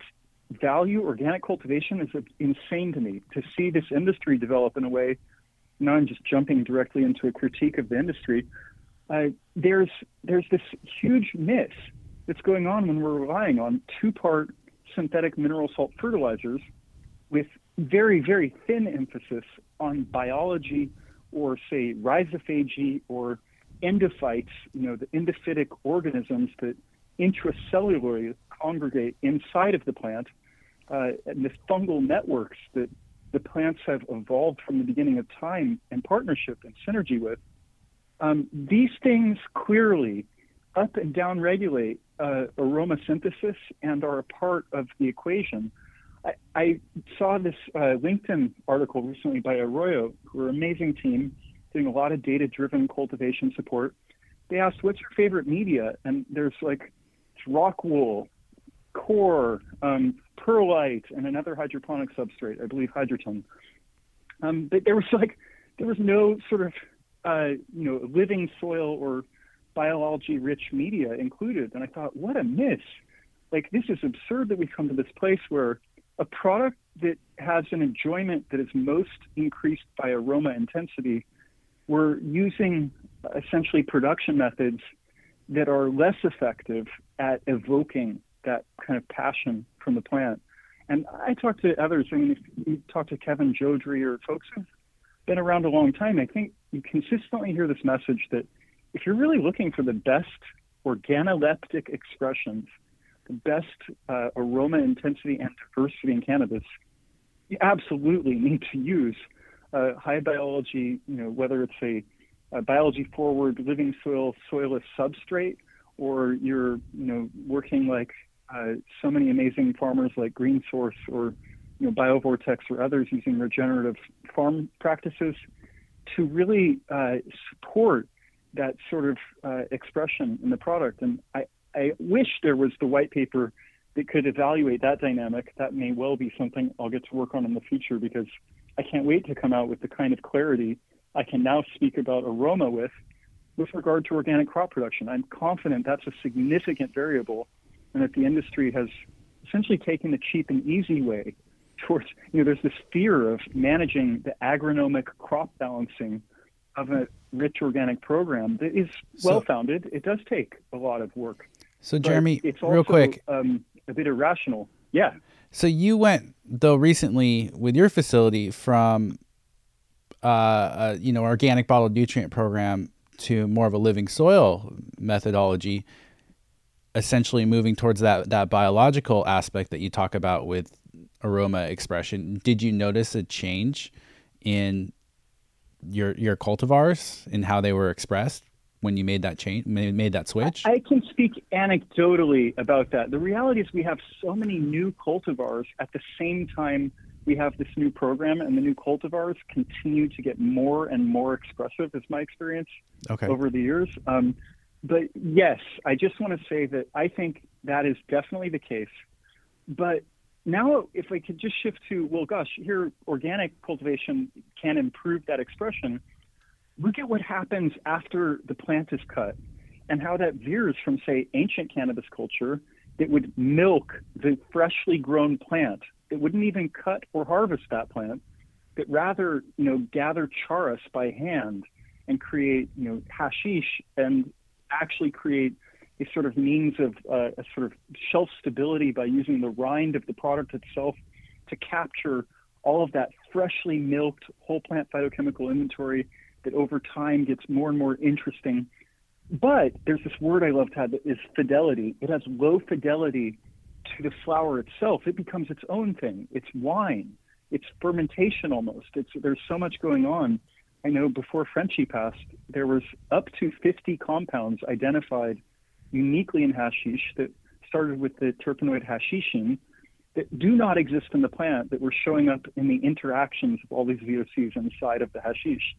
value organic cultivation is insane to me. To see this industry develop in a way, now I'm just jumping directly into a critique of the industry. Uh, there's there's this huge miss that's going on when we're relying on two-part synthetic mineral salt fertilizers with very very thin emphasis on biology or say rhizophagy or endophytes, you know, the endophytic organisms that intracellularly congregate inside of the plant, uh, the fungal networks that the plants have evolved from the beginning of time in partnership and synergy with. Um, these things clearly up and down regulate uh, aroma synthesis and are a part of the equation. I, I saw this uh, LinkedIn article recently by Aroya, who are an amazing team doing a lot of data driven cultivation support. They asked, What's your favorite media? And there's like rock wool, coir, um, perlite, and another hydroponic substrate, I believe hydroton. Um, but there was like, there was no sort of, uh, you know, living soil or biology rich media included. And I thought, what a miss. Like, this is absurd that we've come to this place where a product that has an enjoyment that is most increased by aroma intensity we're using essentially production methods that are less effective at evoking that kind of passion from the plant. And I talk to others, I mean, if you talk to Kevin Jodrey or folks who've been around a long time, I think you consistently hear this message that if you're really looking for the best organoleptic expressions, the best uh, aroma intensity and diversity in cannabis, you absolutely need to use uh, high biology, you know, whether it's a, a biology forward living soil soilless substrate, or you're, you know, working like uh, so many amazing farmers like Green Source or, you know, BioVortex or others using regenerative farm practices to really uh, support that sort of uh, expression in the product. And I, I wish there was the white paper that could evaluate that dynamic. That may well be something I'll get to work on in the future because I can't wait to come out with the kind of clarity I can now speak about aroma with with regard to organic crop production. I'm confident that's a significant variable and that the industry has essentially taken the cheap and easy way towards, you know, there's this fear of managing the agronomic crop balancing of a rich organic program that is well founded. it does take a lot of work. So, Jeremy, it's also, real quick, um, a bit irrational. Yeah. So you went though recently with your facility from uh, a, you know organic bottled nutrient program to more of a living soil methodology, essentially moving towards that that biological aspect that you talk about with aroma expression. Did you notice a change in your your cultivars and how they were expressed? when you made that change, made that switch? I can speak anecdotally about that. The reality is we have so many new cultivars at the same time we have this new program, and the new cultivars continue to get more and more expressive. Is my experience okay. over the years. Um, but yes, I just want to say that I think that is definitely the case. But now, if I could just shift to, well, gosh, here organic cultivation can improve that expression look at what happens after the plant is cut and how that veers from, say, ancient cannabis culture that would milk the freshly grown plant, that wouldn't even cut or harvest that plant, but rather, you know, gather charas by hand and create, you know, hashish and actually create a sort of means of uh, a sort of shelf stability by using the rind of the product itself to capture all of that freshly milked whole plant phytochemical inventory that over time gets more and more interesting. But there's this word I love to have that is fidelity. It has low fidelity to the flower itself. It becomes its own thing. It's wine. It's fermentation almost. It's there's so much going on I know before Frenchy passed, there was up to 50 compounds identified uniquely in hashish that started with the terpenoid hashishene that do not exist in the plant that were showing up in the interactions of all these VOCs inside of the hashish.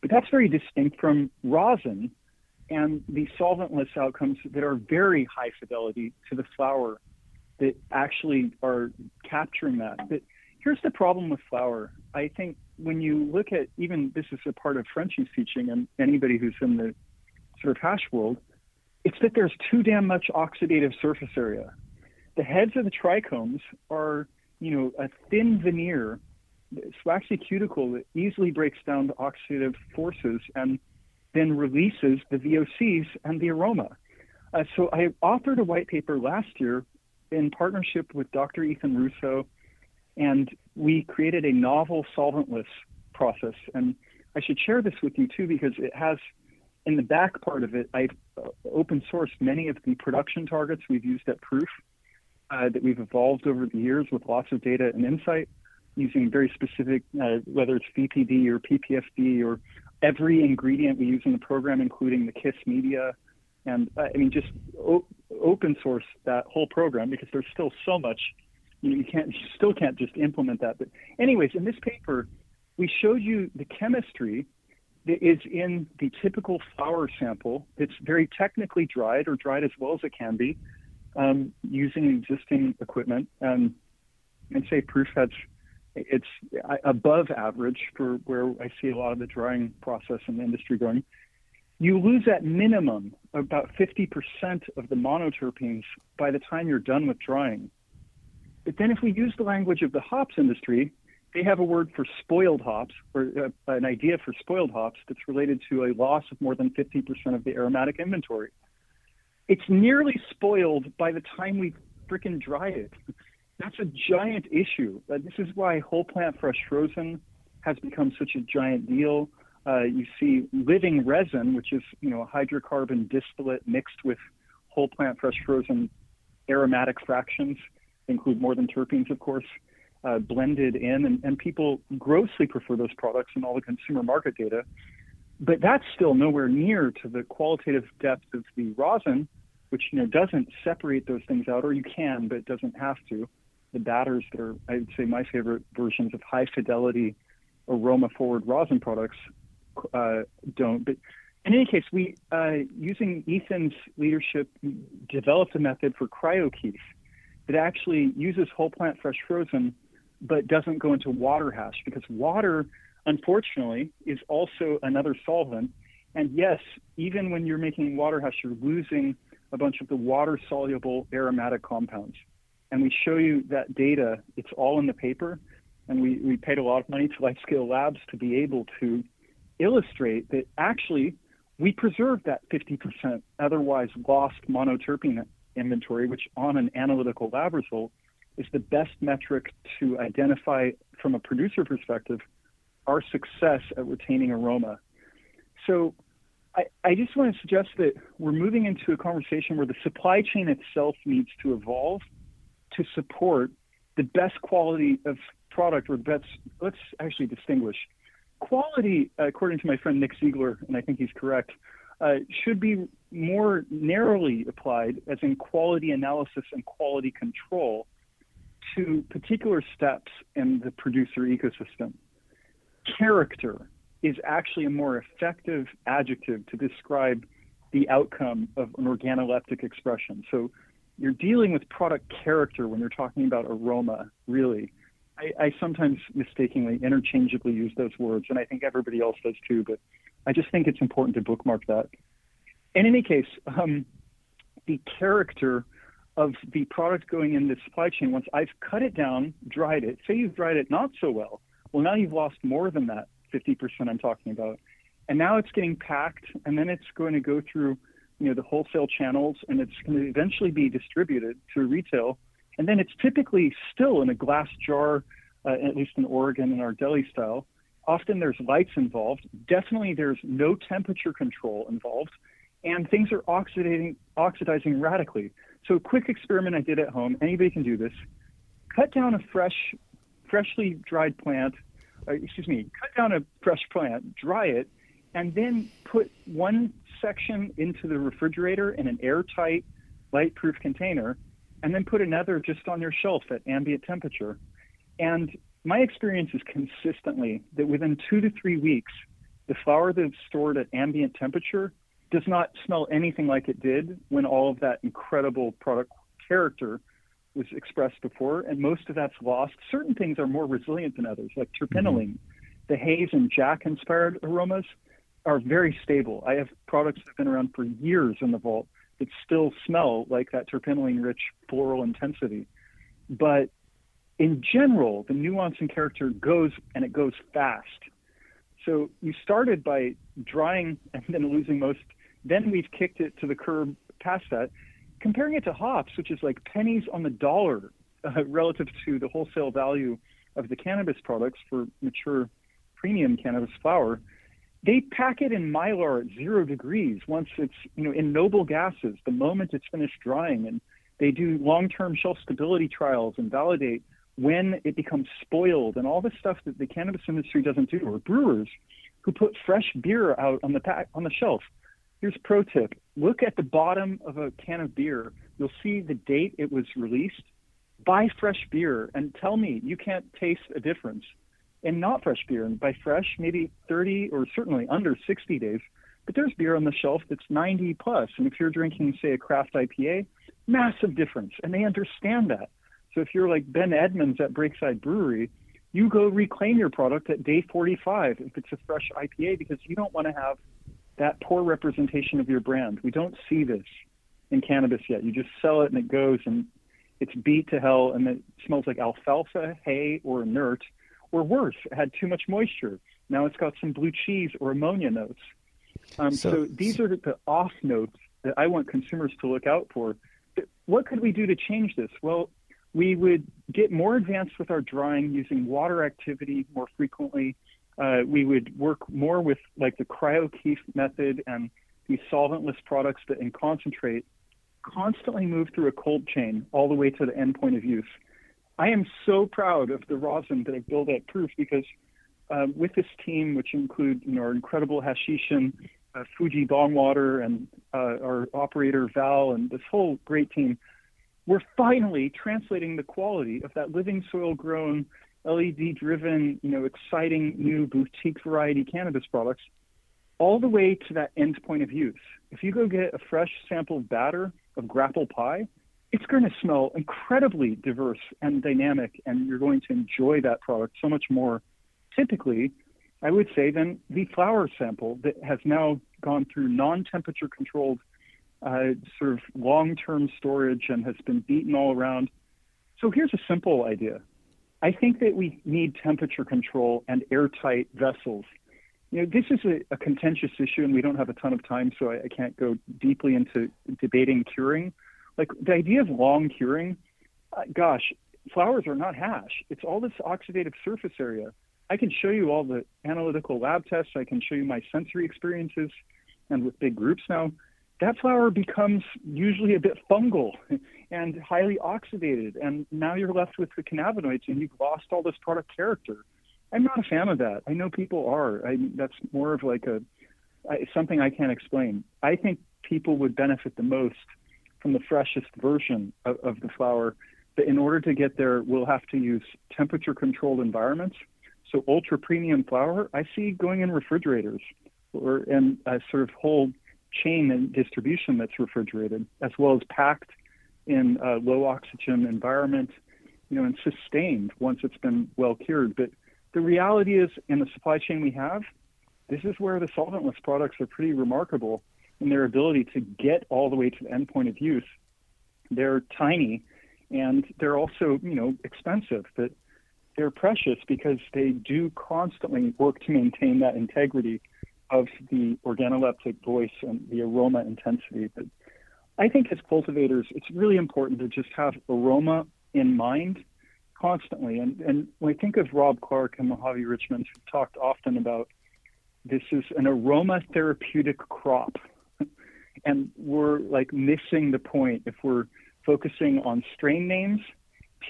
But that's very distinct from rosin and the solventless outcomes that are very high fidelity to the flower that actually are capturing that. But here's the problem with flower. I think when you look at even this is a part of Frenchy's teaching and anybody who's in the sort of hash world, it's that there's too damn much oxidative surface area. The heads of the trichomes are, you know, a thin veneer, waxy cuticle that easily breaks down the oxidative forces and then releases the VOCs and the aroma. Uh, so I authored a white paper last year in partnership with Dr. Ethan Russo, and we created a novel solventless process. And I should share this with you too because it has, in the back part of it, I've uh, open sourced many of the production targets we've used at Proof uh, that we've evolved over the years with lots of data and insight using very specific, uh, whether it's VPD or PPFD or every ingredient we use in the program, including the KIS media. And uh, I mean, just open source that whole program because there's still so much. You know, you can't, you still can't just implement that. But anyways, in this paper, we showed you the chemistry that is in the typical flower sample. It's very technically dried or dried as well as it can be um, using existing equipment. Um, and say proof has it's above average for where I see a lot of the drying process in the industry going. You lose at minimum about 50% of the monoterpenes by the time you're done with drying. But then, if we use the language of the hops industry, they have a word for spoiled hops, or uh, an idea for spoiled hops that's related to a loss of more than 50% of the aromatic inventory. It's nearly spoiled by the time we freaking dry it. That's a giant issue. Uh, this is why whole plant fresh frozen has become such a giant deal. Uh, you see living resin, which is you know a hydrocarbon distillate mixed with whole plant fresh frozen aromatic fractions, include more than terpenes, of course, uh, blended in, and, and people grossly prefer those products in all the consumer market data. But that's still nowhere near to the qualitative depth of the rosin, which you know doesn't separate those things out, or you can, but doesn't have to the batters that are, I would say, my favorite versions of high fidelity aroma forward rosin products uh, don't. But in any case, we, uh, using Ethan's leadership, developed a method for cryokeef that actually uses whole plant fresh frozen, but doesn't go into water hash because water, unfortunately, is also another solvent. And yes, even when you're making water hash, you're losing a bunch of the water soluble aromatic compounds and we show you that data. It's all in the paper, and we, we paid a lot of money to Lightscale Labs to be able to illustrate that actually we preserved that 50% otherwise lost monoterpene inventory, which on an analytical lab result is the best metric to identify from a producer perspective our success at retaining aroma. So I, I just want to suggest that we're moving into a conversation where the supply chain itself needs to evolve to support the best quality of product or best, let's actually distinguish. Quality, according to my friend Nick Ziegler, and I think he's correct, uh, should be more narrowly applied, as in quality analysis and quality control, to particular steps in the producer ecosystem. Character is actually a more effective adjective to describe the outcome of an organoleptic expression. So you're dealing with product character when you're talking about aroma, really. I, I, sometimes mistakenly interchangeably use those words, and I think everybody else does too, but I just think it's important to bookmark that. In any case, um, the character of the product going in the supply chain, once I've cut it down, dried it, say you've dried it not so well, well, now you've lost more than that 50% I'm talking about. And now it's getting packed, and then it's going to go through you know the wholesale channels, and it's going to eventually be distributed to retail. And then it's typically still in a glass jar, uh, at least in Oregon in our deli style. Often there's lights involved. Definitely there's no temperature control involved, and things are oxidating oxidizing radically. So a quick experiment I did at home. Anybody can do this. Cut down a fresh, freshly dried plant uh, excuse me, cut down a fresh plant, dry it, and then put one section into the refrigerator in an airtight, light-proof container, and then put another just on your shelf at ambient temperature. And my experience is consistently that within two to three weeks, the flower that's stored at ambient temperature does not smell anything like it did when all of that incredible product character was expressed before, and most of that's lost. Certain things are more resilient than others, like terpinolene. Mm-hmm. The haze and jack inspired aromas are very stable. I have products that have been around for years in the vault that still smell like that terpinolene rich floral intensity. But in general, the nuance and character goes and it goes fast. So you started by drying and then losing most. Then we've kicked it to the curb past that. Comparing it to hops, which is like pennies on the dollar uh, relative to the wholesale value of the cannabis products for mature premium cannabis flower, they pack it in mylar at zero degrees once it's you know in noble gases the moment it's finished drying and they do long-term shelf stability trials and validate when it becomes spoiled and all the stuff that the cannabis industry doesn't do or brewers who put fresh beer out on the pack on the shelf here's pro tip look at the bottom of a can of beer you'll see the date it was released buy fresh beer and tell me you can't taste a difference and not fresh beer. And by fresh, maybe 30 or certainly under 60 days. But there's beer on the shelf that's 90 plus. And if you're drinking, say, a craft IPA, massive difference. And they understand that. So if you're like Ben Edmunds at Breakside Brewery, you go reclaim your product at day 45 if it's a fresh IPA because you don't want to have that poor representation of your brand. We don't see this in cannabis yet. You just sell it and it goes and it's beat to hell and it smells like alfalfa, hay, or inert or worse, it had too much moisture. Now it's got some blue cheese or ammonia notes. Um, so, so, these are the off notes that I want consumers to look out for. What could we do to change this? Well, we would get more advanced with our drying using water activity more frequently. Uh, we would work more with like the cryo-keef method and these solventless products that in concentrate constantly move through a cold chain all the way to the end point of use. I am so proud of the rosin that I've built at Proof because uh, with this team, which include you know, our incredible Hashishin, uh, Fuji Bongwater, and uh, our operator Val, and this whole great team, we're finally translating the quality of that living soil grown, LED driven, you know, exciting new boutique variety cannabis products all the way to that end point of use. If you go get a fresh sampled batter of grapple pie, it's going to smell incredibly diverse and dynamic, and you're going to enjoy that product so much more typically, I would say, than the flower sample that has now gone through non temperature controlled uh, sort of long term storage and has been beaten all around. So here's a simple idea. I think that we need temperature control and airtight vessels. You know, this is a, a contentious issue, and we don't have a ton of time, so I, I can't go deeply into debating curing. Like the idea of long curing, uh, gosh, flowers are not hash. It's all this oxidative surface area. I can show you all the analytical lab tests. I can show you my sensory experiences, and with big groups now, that flower becomes usually a bit fungal [laughs] and highly oxidated. And now you're left with the cannabinoids, and you've lost all this product character. I'm not a fan of that. I know people are. I, that's more of like a I, something I can't explain. I think people would benefit the most from the freshest version of, of the flower. But in order to get there, we'll have to use temperature controlled environments. So ultra premium flower, I see going in refrigerators or in a uh, sort of whole chain and distribution that's refrigerated, as well as packed in a low oxygen environment, you know, and sustained once it's been well cured. But the reality is, in the supply chain we have, this is where the solventless products are pretty remarkable in their ability to get all the way to the end point of use. They're tiny and they're also, you know, expensive, but they're precious because they do constantly work to maintain that integrity of the organoleptic voice and the aroma intensity. But I think as cultivators, it's really important to just have aroma in mind constantly. And, and when I think of Rob Clarke and Mojave Richmond, who talked often about this is an aroma therapeutic crop [laughs] and we're like missing the point if we're focusing on strain names,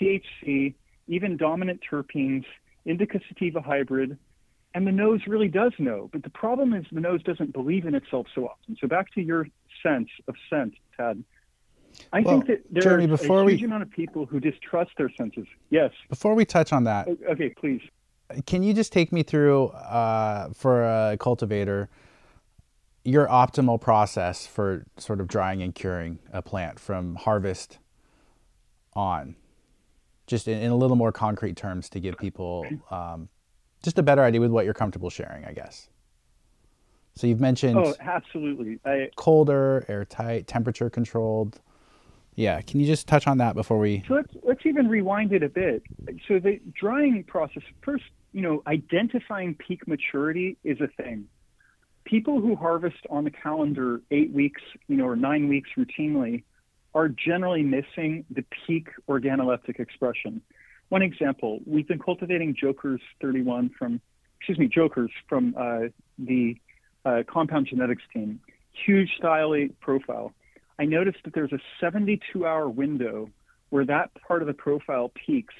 THC, even dominant terpenes, indica sativa hybrid, and the nose really does know. But the problem is the nose doesn't believe in itself so often. So back to your sense of scent, Tad. I well, think that there's Jeremy, before a huge we, amount of people who distrust their senses. Yes. Before we touch on that, okay, please. Can you just take me through uh, for a cultivator your optimal process for sort of drying and curing a plant from harvest on? Just in, in a little more concrete terms to give people um, just a better idea with what you're comfortable sharing, I guess. So you've mentioned oh, absolutely I, colder, airtight, temperature controlled. Yeah, can you just touch on that before we? So let's let's even rewind it a bit. So the drying process first, you know, identifying peak maturity is a thing. People who harvest on the calendar eight weeks, you know, or nine weeks routinely, are generally missing the peak organoleptic expression. One example: we've been cultivating Jokers 31 from, excuse me, Jokers from uh, the uh, compound genetics team. Huge style eight profile I noticed that there's a 72 hour window where that part of the profile peaks.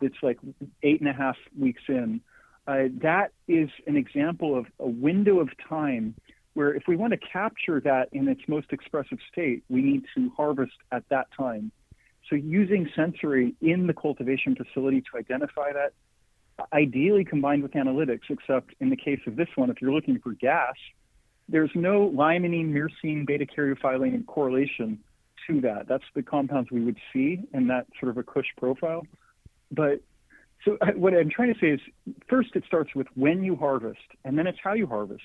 It's like eight and a half weeks in. Uh, that is an example of a window of time where if we want to capture that in its most expressive state, we need to harvest at that time. So using sensory in the cultivation facility to identify that, ideally combined with analytics, except in the case of this one, if you're looking for gas, there's no limonene, myrcene, beta caryophyllene correlation to that. That's the compounds we would see in that sort of a Kush profile. But so what I'm trying to say is, first it starts with when you harvest, and then it's how you harvest.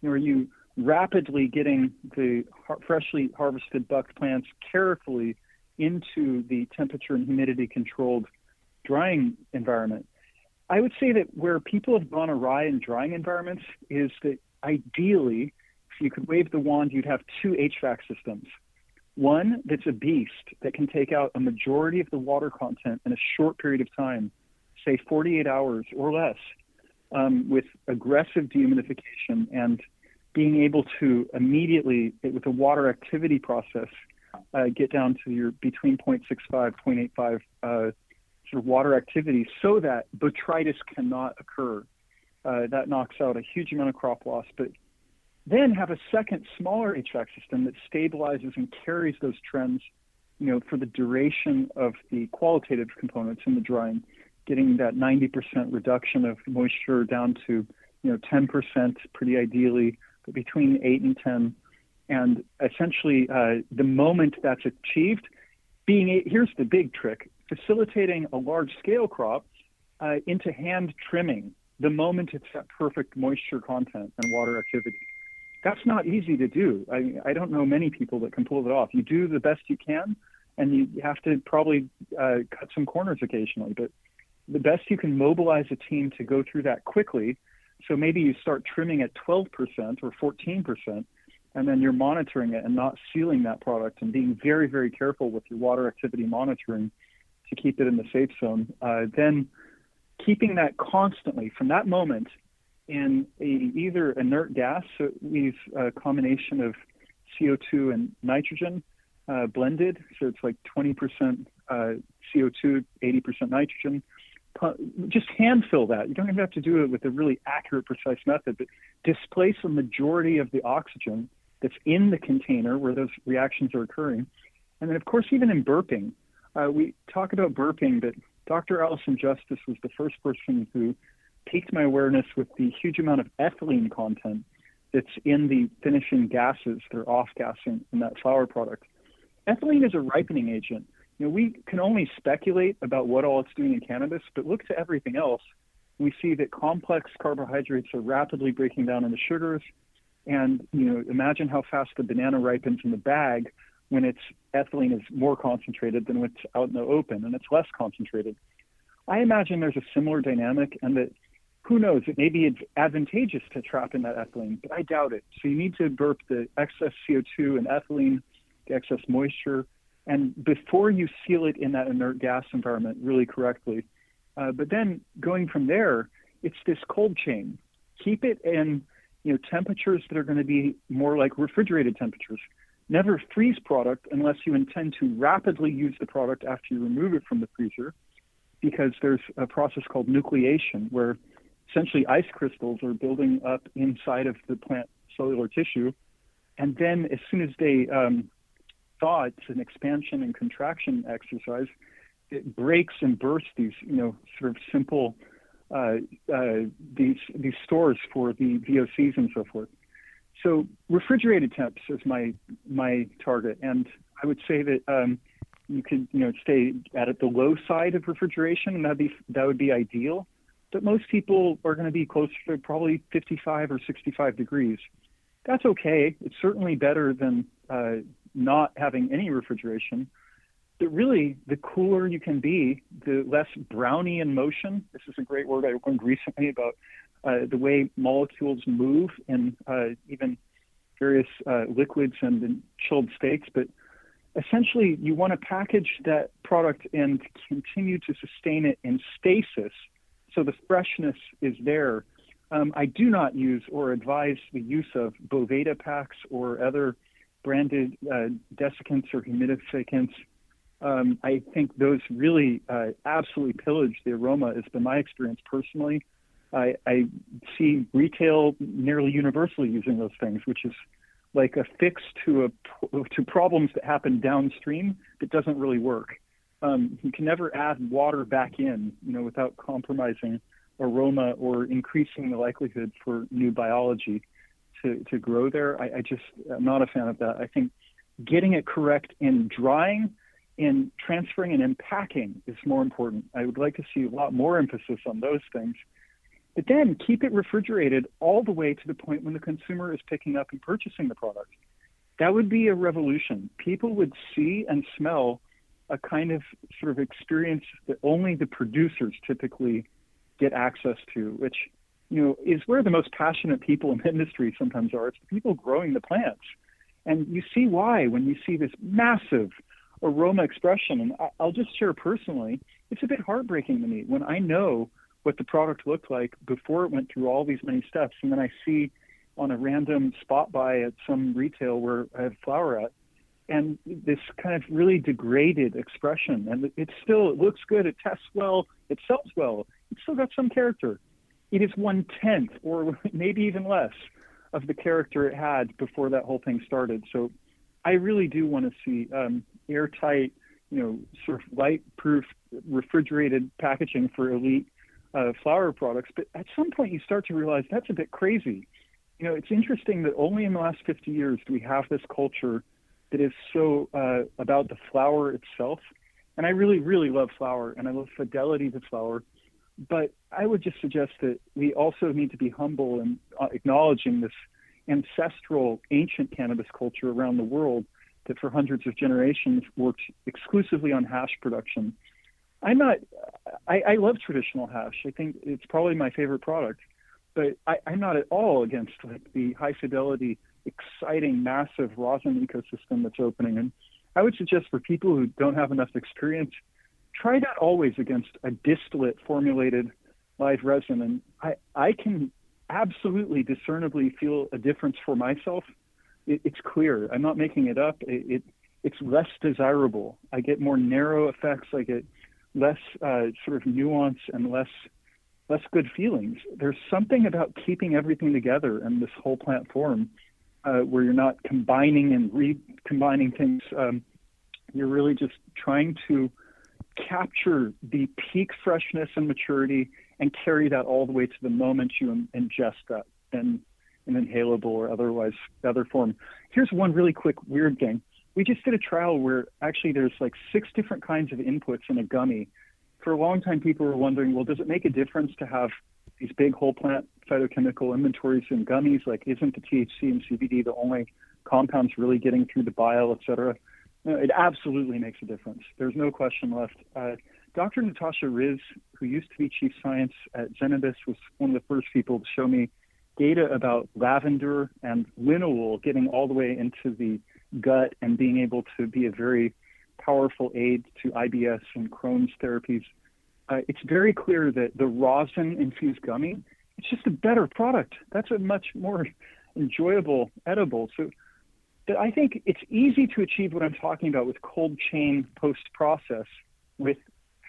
You know, are you rapidly getting the freshly harvested buck plants carefully into the temperature and humidity controlled drying environment? I would say that where people have gone awry in drying environments is that ideally if you could wave the wand, you'd have two HVAC systems. One that's a beast that can take out a majority of the water content in a short period of time, say 48 hours or less, um, with aggressive dehumidification and being able to immediately, with a water activity process, uh, get down to your between 0.65, 0.85 uh, sort of water activity so that botrytis cannot occur. Uh, that knocks out a huge amount of crop loss, but then have a second smaller HVAC system that stabilizes and carries those trends, you know, for the duration of the qualitative components in the drying, getting that 90% reduction of moisture down to, you know, 10% pretty ideally, but between 8 and 10. And essentially, uh, the moment that's achieved, being here's the big trick: facilitating a large scale crop uh, into hand trimming the moment it's at perfect moisture content and water activity that's not easy to do. I, I don't know many people that can pull it off. You do the best you can, and you have to probably uh, cut some corners occasionally. But the best you can mobilize a team to go through that quickly. So maybe you start trimming at 12% or 14%, and then you're monitoring it and not sealing that product and being very, very careful with your water activity monitoring to keep it in the safe zone. Uh, then keeping that constantly from that moment in a, either inert gas, so we use a combination of CO2 and nitrogen uh, blended, so it's like 20% uh, CO2, 80% nitrogen. Just hand fill that. You don't even have to do it with a really accurate, precise method, but displace a majority of the oxygen that's in the container where those reactions are occurring. And then, of course, even in burping, uh, we talk about burping, but Dr. Alison Justice was the first person who piqued my awareness with the huge amount of ethylene content that's in the finishing gases that are off gassing in that flower product. Ethylene is a ripening agent. You know, we can only speculate about what all it's doing in cannabis, but look to everything else. We see that complex carbohydrates are rapidly breaking down into sugars. And you know, imagine how fast the banana ripens in the bag when its ethylene is more concentrated than when it's out in the open and it's less concentrated. I imagine there's a similar dynamic and that who knows? It may be advantageous to trap in that ethylene, but I doubt it. So you need to burp the excess CO2 and ethylene, the excess moisture, and before you seal it in that inert gas environment really correctly. Uh, but then going from there, it's this cold chain. Keep it in you know temperatures that are going to be more like refrigerated temperatures. Never freeze product unless you intend to rapidly use the product after you remove it from the freezer because there's a process called nucleation where essentially ice crystals are building up inside of the plant cellular tissue. And then as soon as they um, thaw, it's an expansion and contraction exercise, it breaks and bursts these, you know, sort of simple uh, uh, these these stores for the VOCs and so forth. So refrigerated temps is my my target, and I would say that um, you could you know stay at the low side of refrigeration, and that be that would be ideal. But most people are going to be closer to probably 55 or 65 degrees. That's okay. It's certainly better than uh, not having any refrigeration. But really, the cooler you can be, the less Brownian motion. This is a great word I learned recently about uh, the way molecules move in uh, even various uh, liquids and in chilled states. But essentially, you want to package that product and continue to sustain it in stasis so the freshness is there. Um, I do not use or advise the use of Boveda packs or other branded uh, desiccants or humidificants. Um, I think those really uh, absolutely pillage the aroma, It's been my experience personally. I, I see retail nearly universally using those things, which is like a fix to a to problems that happen downstream that doesn't really work. Um, you can never add water back in, you know, without compromising aroma or increasing the likelihood for new biology to, to grow there. I, I just I'm not a fan of that. I think getting it correct in drying, in transferring and unpacking is more important. I would like to see a lot more emphasis on those things but then keep it refrigerated all the way to the point when the consumer is picking up and purchasing the product. That would be a revolution. People would see and smell a kind of sort of experience that only the producers typically get access to, which you know is where the most passionate people in the industry sometimes are. It's the people growing the plants, and you see why when you see this massive aroma expression. And I'll just share personally, it's a bit heartbreaking to me when I know what the product looked like before it went through all these many steps. And then I see on a random spot buy at some retail where I have flower at, and this kind of really degraded expression. And it still it looks good, it tests well, it sells well, it's still got some character. It is one tenth or [laughs] maybe even less of the character it had before that whole thing started. So I really do want to see um, airtight, you know, sort of light-proof refrigerated packaging for elite uh, flower products. But at some point, you start to realize that's a bit crazy. You know, it's interesting that only in the last 50 years do we have this culture that is so uh, about the flower itself. And I really, really love flower, and I love fidelity to flower. But I would just suggest that we also need to be humble in uh, acknowledging this ancestral, ancient cannabis culture around the world that for hundreds of generations worked exclusively on hash production I'm not. I, I love traditional hash. I think it's probably my favorite product, but I, I'm not at all against like the high fidelity, exciting, massive rosin ecosystem that's opening. And I would suggest for people who don't have enough experience, try that always against a distillate formulated live resin. And I, I can absolutely discernibly feel a difference for myself. It, it's clear. I'm not making it up. It, it it's less desirable. I get more narrow effects. I get less uh, sort of nuance and less less good feelings. There's something about keeping everything together in this whole plant form uh, where you're not combining and recombining things. Um, you're really just trying to capture the peak freshness and maturity and carry that all the way to the moment you ingest that in an inhalable or otherwise other form. Here's one really quick weird thing we just did a trial where actually there's like six different kinds of inputs in a gummy. For a long time, people were wondering, well, does it make a difference to have these big whole plant phytochemical inventories in gummies? Like, isn't the THC and CBD the only compounds really getting through the bile, et cetera? No, it absolutely makes a difference. There's no question left. Uh, Dr. Natasha Riz, who used to be chief science at Zenabis, was one of the first people to show me data about lavender and linalool getting all the way into the gut and being able to be a very powerful aid to IBS and Crohn's therapies. Uh, it's very clear that the rosin infused gummy, it's just a better product. That's a much more enjoyable edible. So I think it's easy to achieve what I'm talking about with cold chain post process with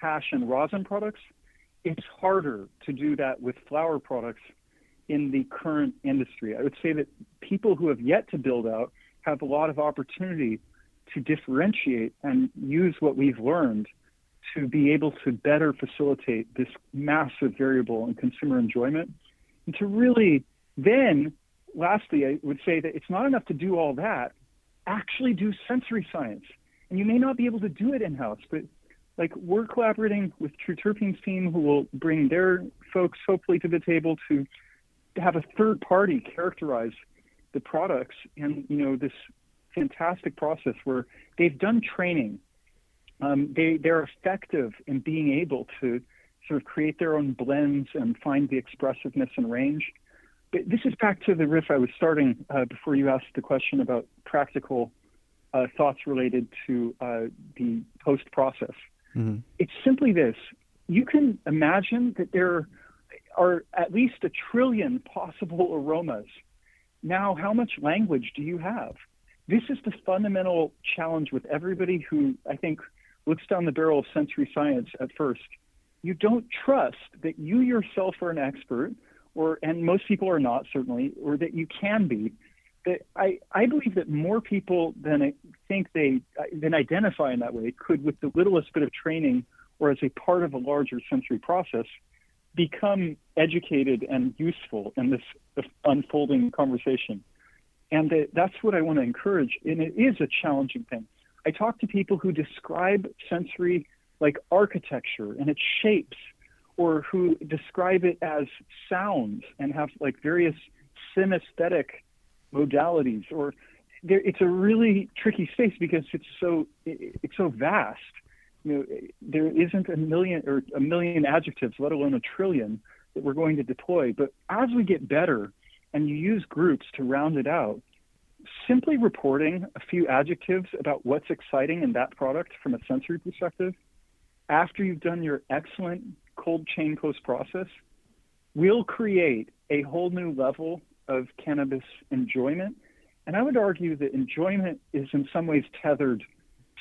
hash and rosin products, it's harder to do that with flower products in the current industry. I would say that people who have yet to build out have a lot of opportunity to differentiate and use what we've learned to be able to better facilitate this massive variable in consumer enjoyment and to really then lastly i would say that it's not enough to do all that actually do sensory science and you may not be able to do it in house but like we're collaborating with true terpenes team who will bring their folks hopefully to the table to, have a third party characterize the products and you know this fantastic process where they've done training. Um, they they're effective in being able to sort of create their own blends and find the expressiveness and range. But this is back to the riff I was starting uh, before you asked the question about practical uh, thoughts related to uh, the post process. Mm-hmm. It's simply this: you can imagine that there are at least a trillion possible aromas. Now, how much language do you have? this is the fundamental challenge with everybody who I think looks down the barrel of sensory science at first. You don't trust that you yourself are an expert, or and most people are not certainly, or that you can be. That I, I believe that more people than I think they than identify in that way could, with the littlest bit of training or as a part of a larger sensory process, become educated and useful in this unfolding conversation. And that's what I want to encourage. And it is a challenging thing. I talk to people who describe sensory like architecture and its shapes, or who describe it as sounds and have like various synesthetic modalities. Or there, it's a really tricky space because it's so it's so vast. You know, there isn't a million or a million adjectives, let alone a trillion, that we're going to deploy. But as we get better and you use groups to round it out, simply reporting a few adjectives about what's exciting in that product from a sensory perspective, after you've done your excellent cold chain post process, will create a whole new level of cannabis enjoyment. And I would argue that enjoyment is in some ways tethered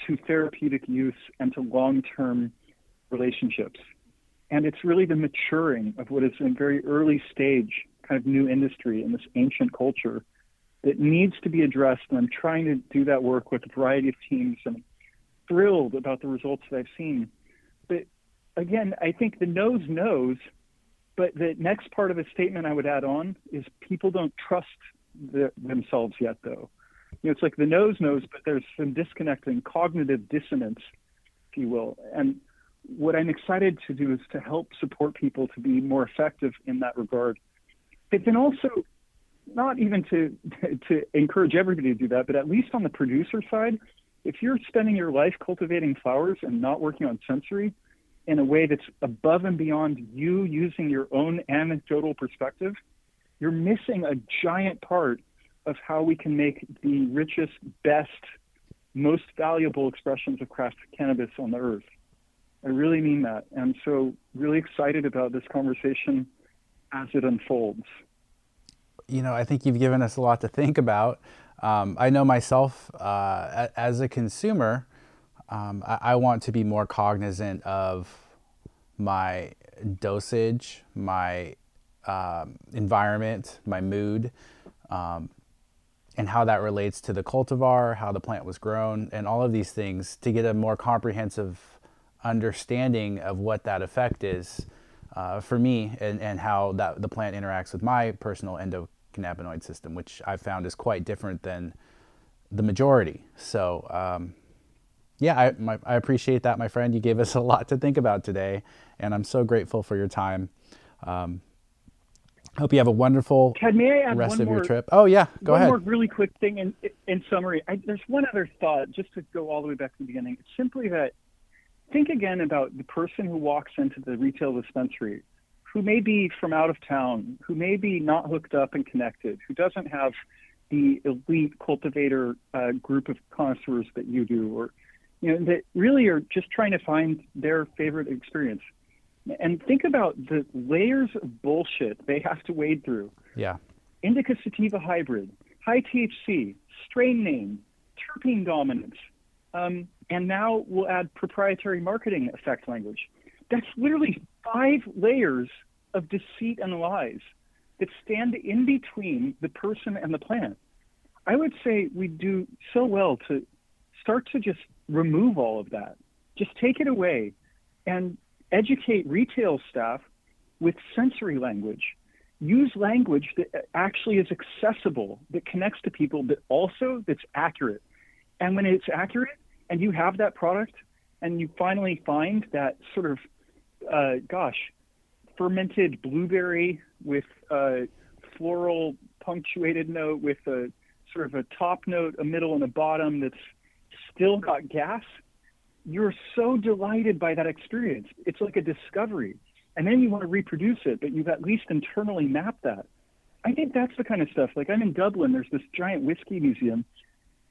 to therapeutic use and to long term relationships. And it's really the maturing of what is a very early stage kind of new industry in this ancient culture that needs to be addressed. And I'm trying to do that work with a variety of teams and thrilled about the results that I've seen. But again, I think the nose knows, but the next part of the statement I would add on is people don't trust the, themselves yet, though. You know, it's like the nose knows, but there's some disconnecting cognitive dissonance, if you will. And what I'm excited to do is to help support people to be more effective in that regard. But then also, not even to [laughs] to encourage everybody to do that, but at least on the producer side, if you're spending your life cultivating flowers and not working on sensory in a way that's above and beyond you using your own anecdotal perspective, you're missing a giant part of how we can make the richest, best, most valuable expressions of craft cannabis on the earth. I really mean that. And so, really excited about this conversation as it unfolds. You know, I think you've given us a lot to think about. Um, I know myself uh, as a consumer, um, I, I, want to be more cognizant of my dosage, my um, environment, my mood, um, and how that relates to the cultivar, how the plant was grown, and all of these things to get a more comprehensive understanding of what that effect is uh, for me and, and how that the plant interacts with my personal endocannabinoid system, which I've found is quite different than the majority. So, um, yeah, I, my, I appreciate that, my friend. You gave us [laughs] a lot to think about today, and I'm so grateful for your time. Um, hope you have a wonderful Tad, may I add rest one of more, your trip. Oh yeah, go one ahead. One more really quick thing in, in summary. I, there's one other thought, just to go all the way back to the beginning. It's simply that think again about the person who walks into the retail dispensary who may be from out of town, who may be not hooked up and connected, who doesn't have the elite cultivator uh, group of connoisseurs that you do, or you know that really are just trying to find their favorite experience. And think about the layers of bullshit they have to wade through. Yeah. Indica sativa hybrid, high THC, strain name, terpene dominance, um, And now we'll add proprietary marketing effect language. That's literally five layers of deceit and lies that stand in between the person and the plant. I would say we do so well to start to just remove all of that. Just take it away and educate retail staff with sensory language. Use language that actually is accessible, that connects to people, but also that's accurate. And when it's accurate and you have that product and you finally find that sort of, uh, gosh, fermented blueberry with a floral punctuated note with a sort of a top note, a middle, and a bottom that's still got gas, you're so delighted by that experience. It's like a discovery. And then you want to reproduce it, but you've at least internally mapped that. I think that's the kind of stuff. Like I'm in Dublin, there's this giant whiskey museum.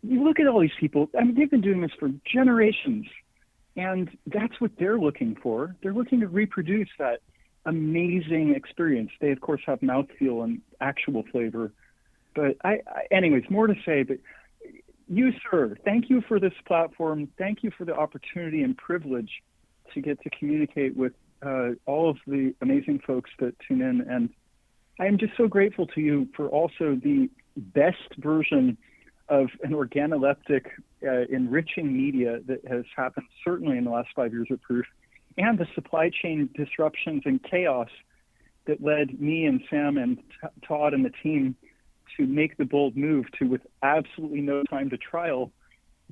You look at all these people, I mean, they've been doing this for generations. And that's what they're looking for. They're looking to reproduce that amazing experience. They, of course, have mouthfeel and actual flavor. But I, I anyways, more to say, but you, sir, thank you for this platform. Thank you for the opportunity and privilege to get to communicate with uh, all of the amazing folks that tune in. And I am just so grateful to you for also the best version of an organoleptic uh, enriching media that has happened certainly in the last five years at Proof, and the supply chain disruptions and chaos that led me and Sam and Todd and the team to make the bold move to, with absolutely no time to trial,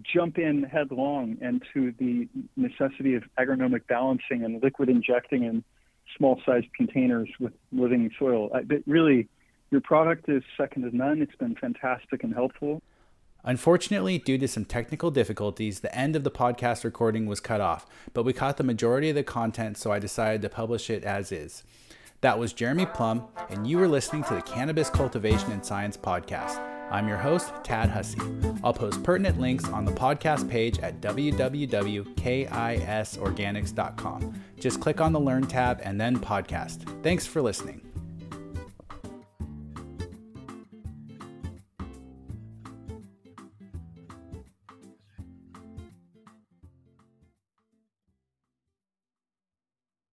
jump in headlong into the necessity of agronomic balancing and liquid injecting in small sized containers with living soil. I, but really, your product is second to none. It's been fantastic and helpful. Unfortunately, due to some technical difficulties, the end of the podcast recording was cut off, but we caught the majority of the content, so I decided to publish it as is. That was Jeremy Plumb, and you were listening to the Cannabis Cultivation and Science podcast. I'm your host, Tad Hussey. I'll post pertinent links on the podcast page at www.kisorganics.com. Just click on the Learn tab and then podcast. Thanks for listening.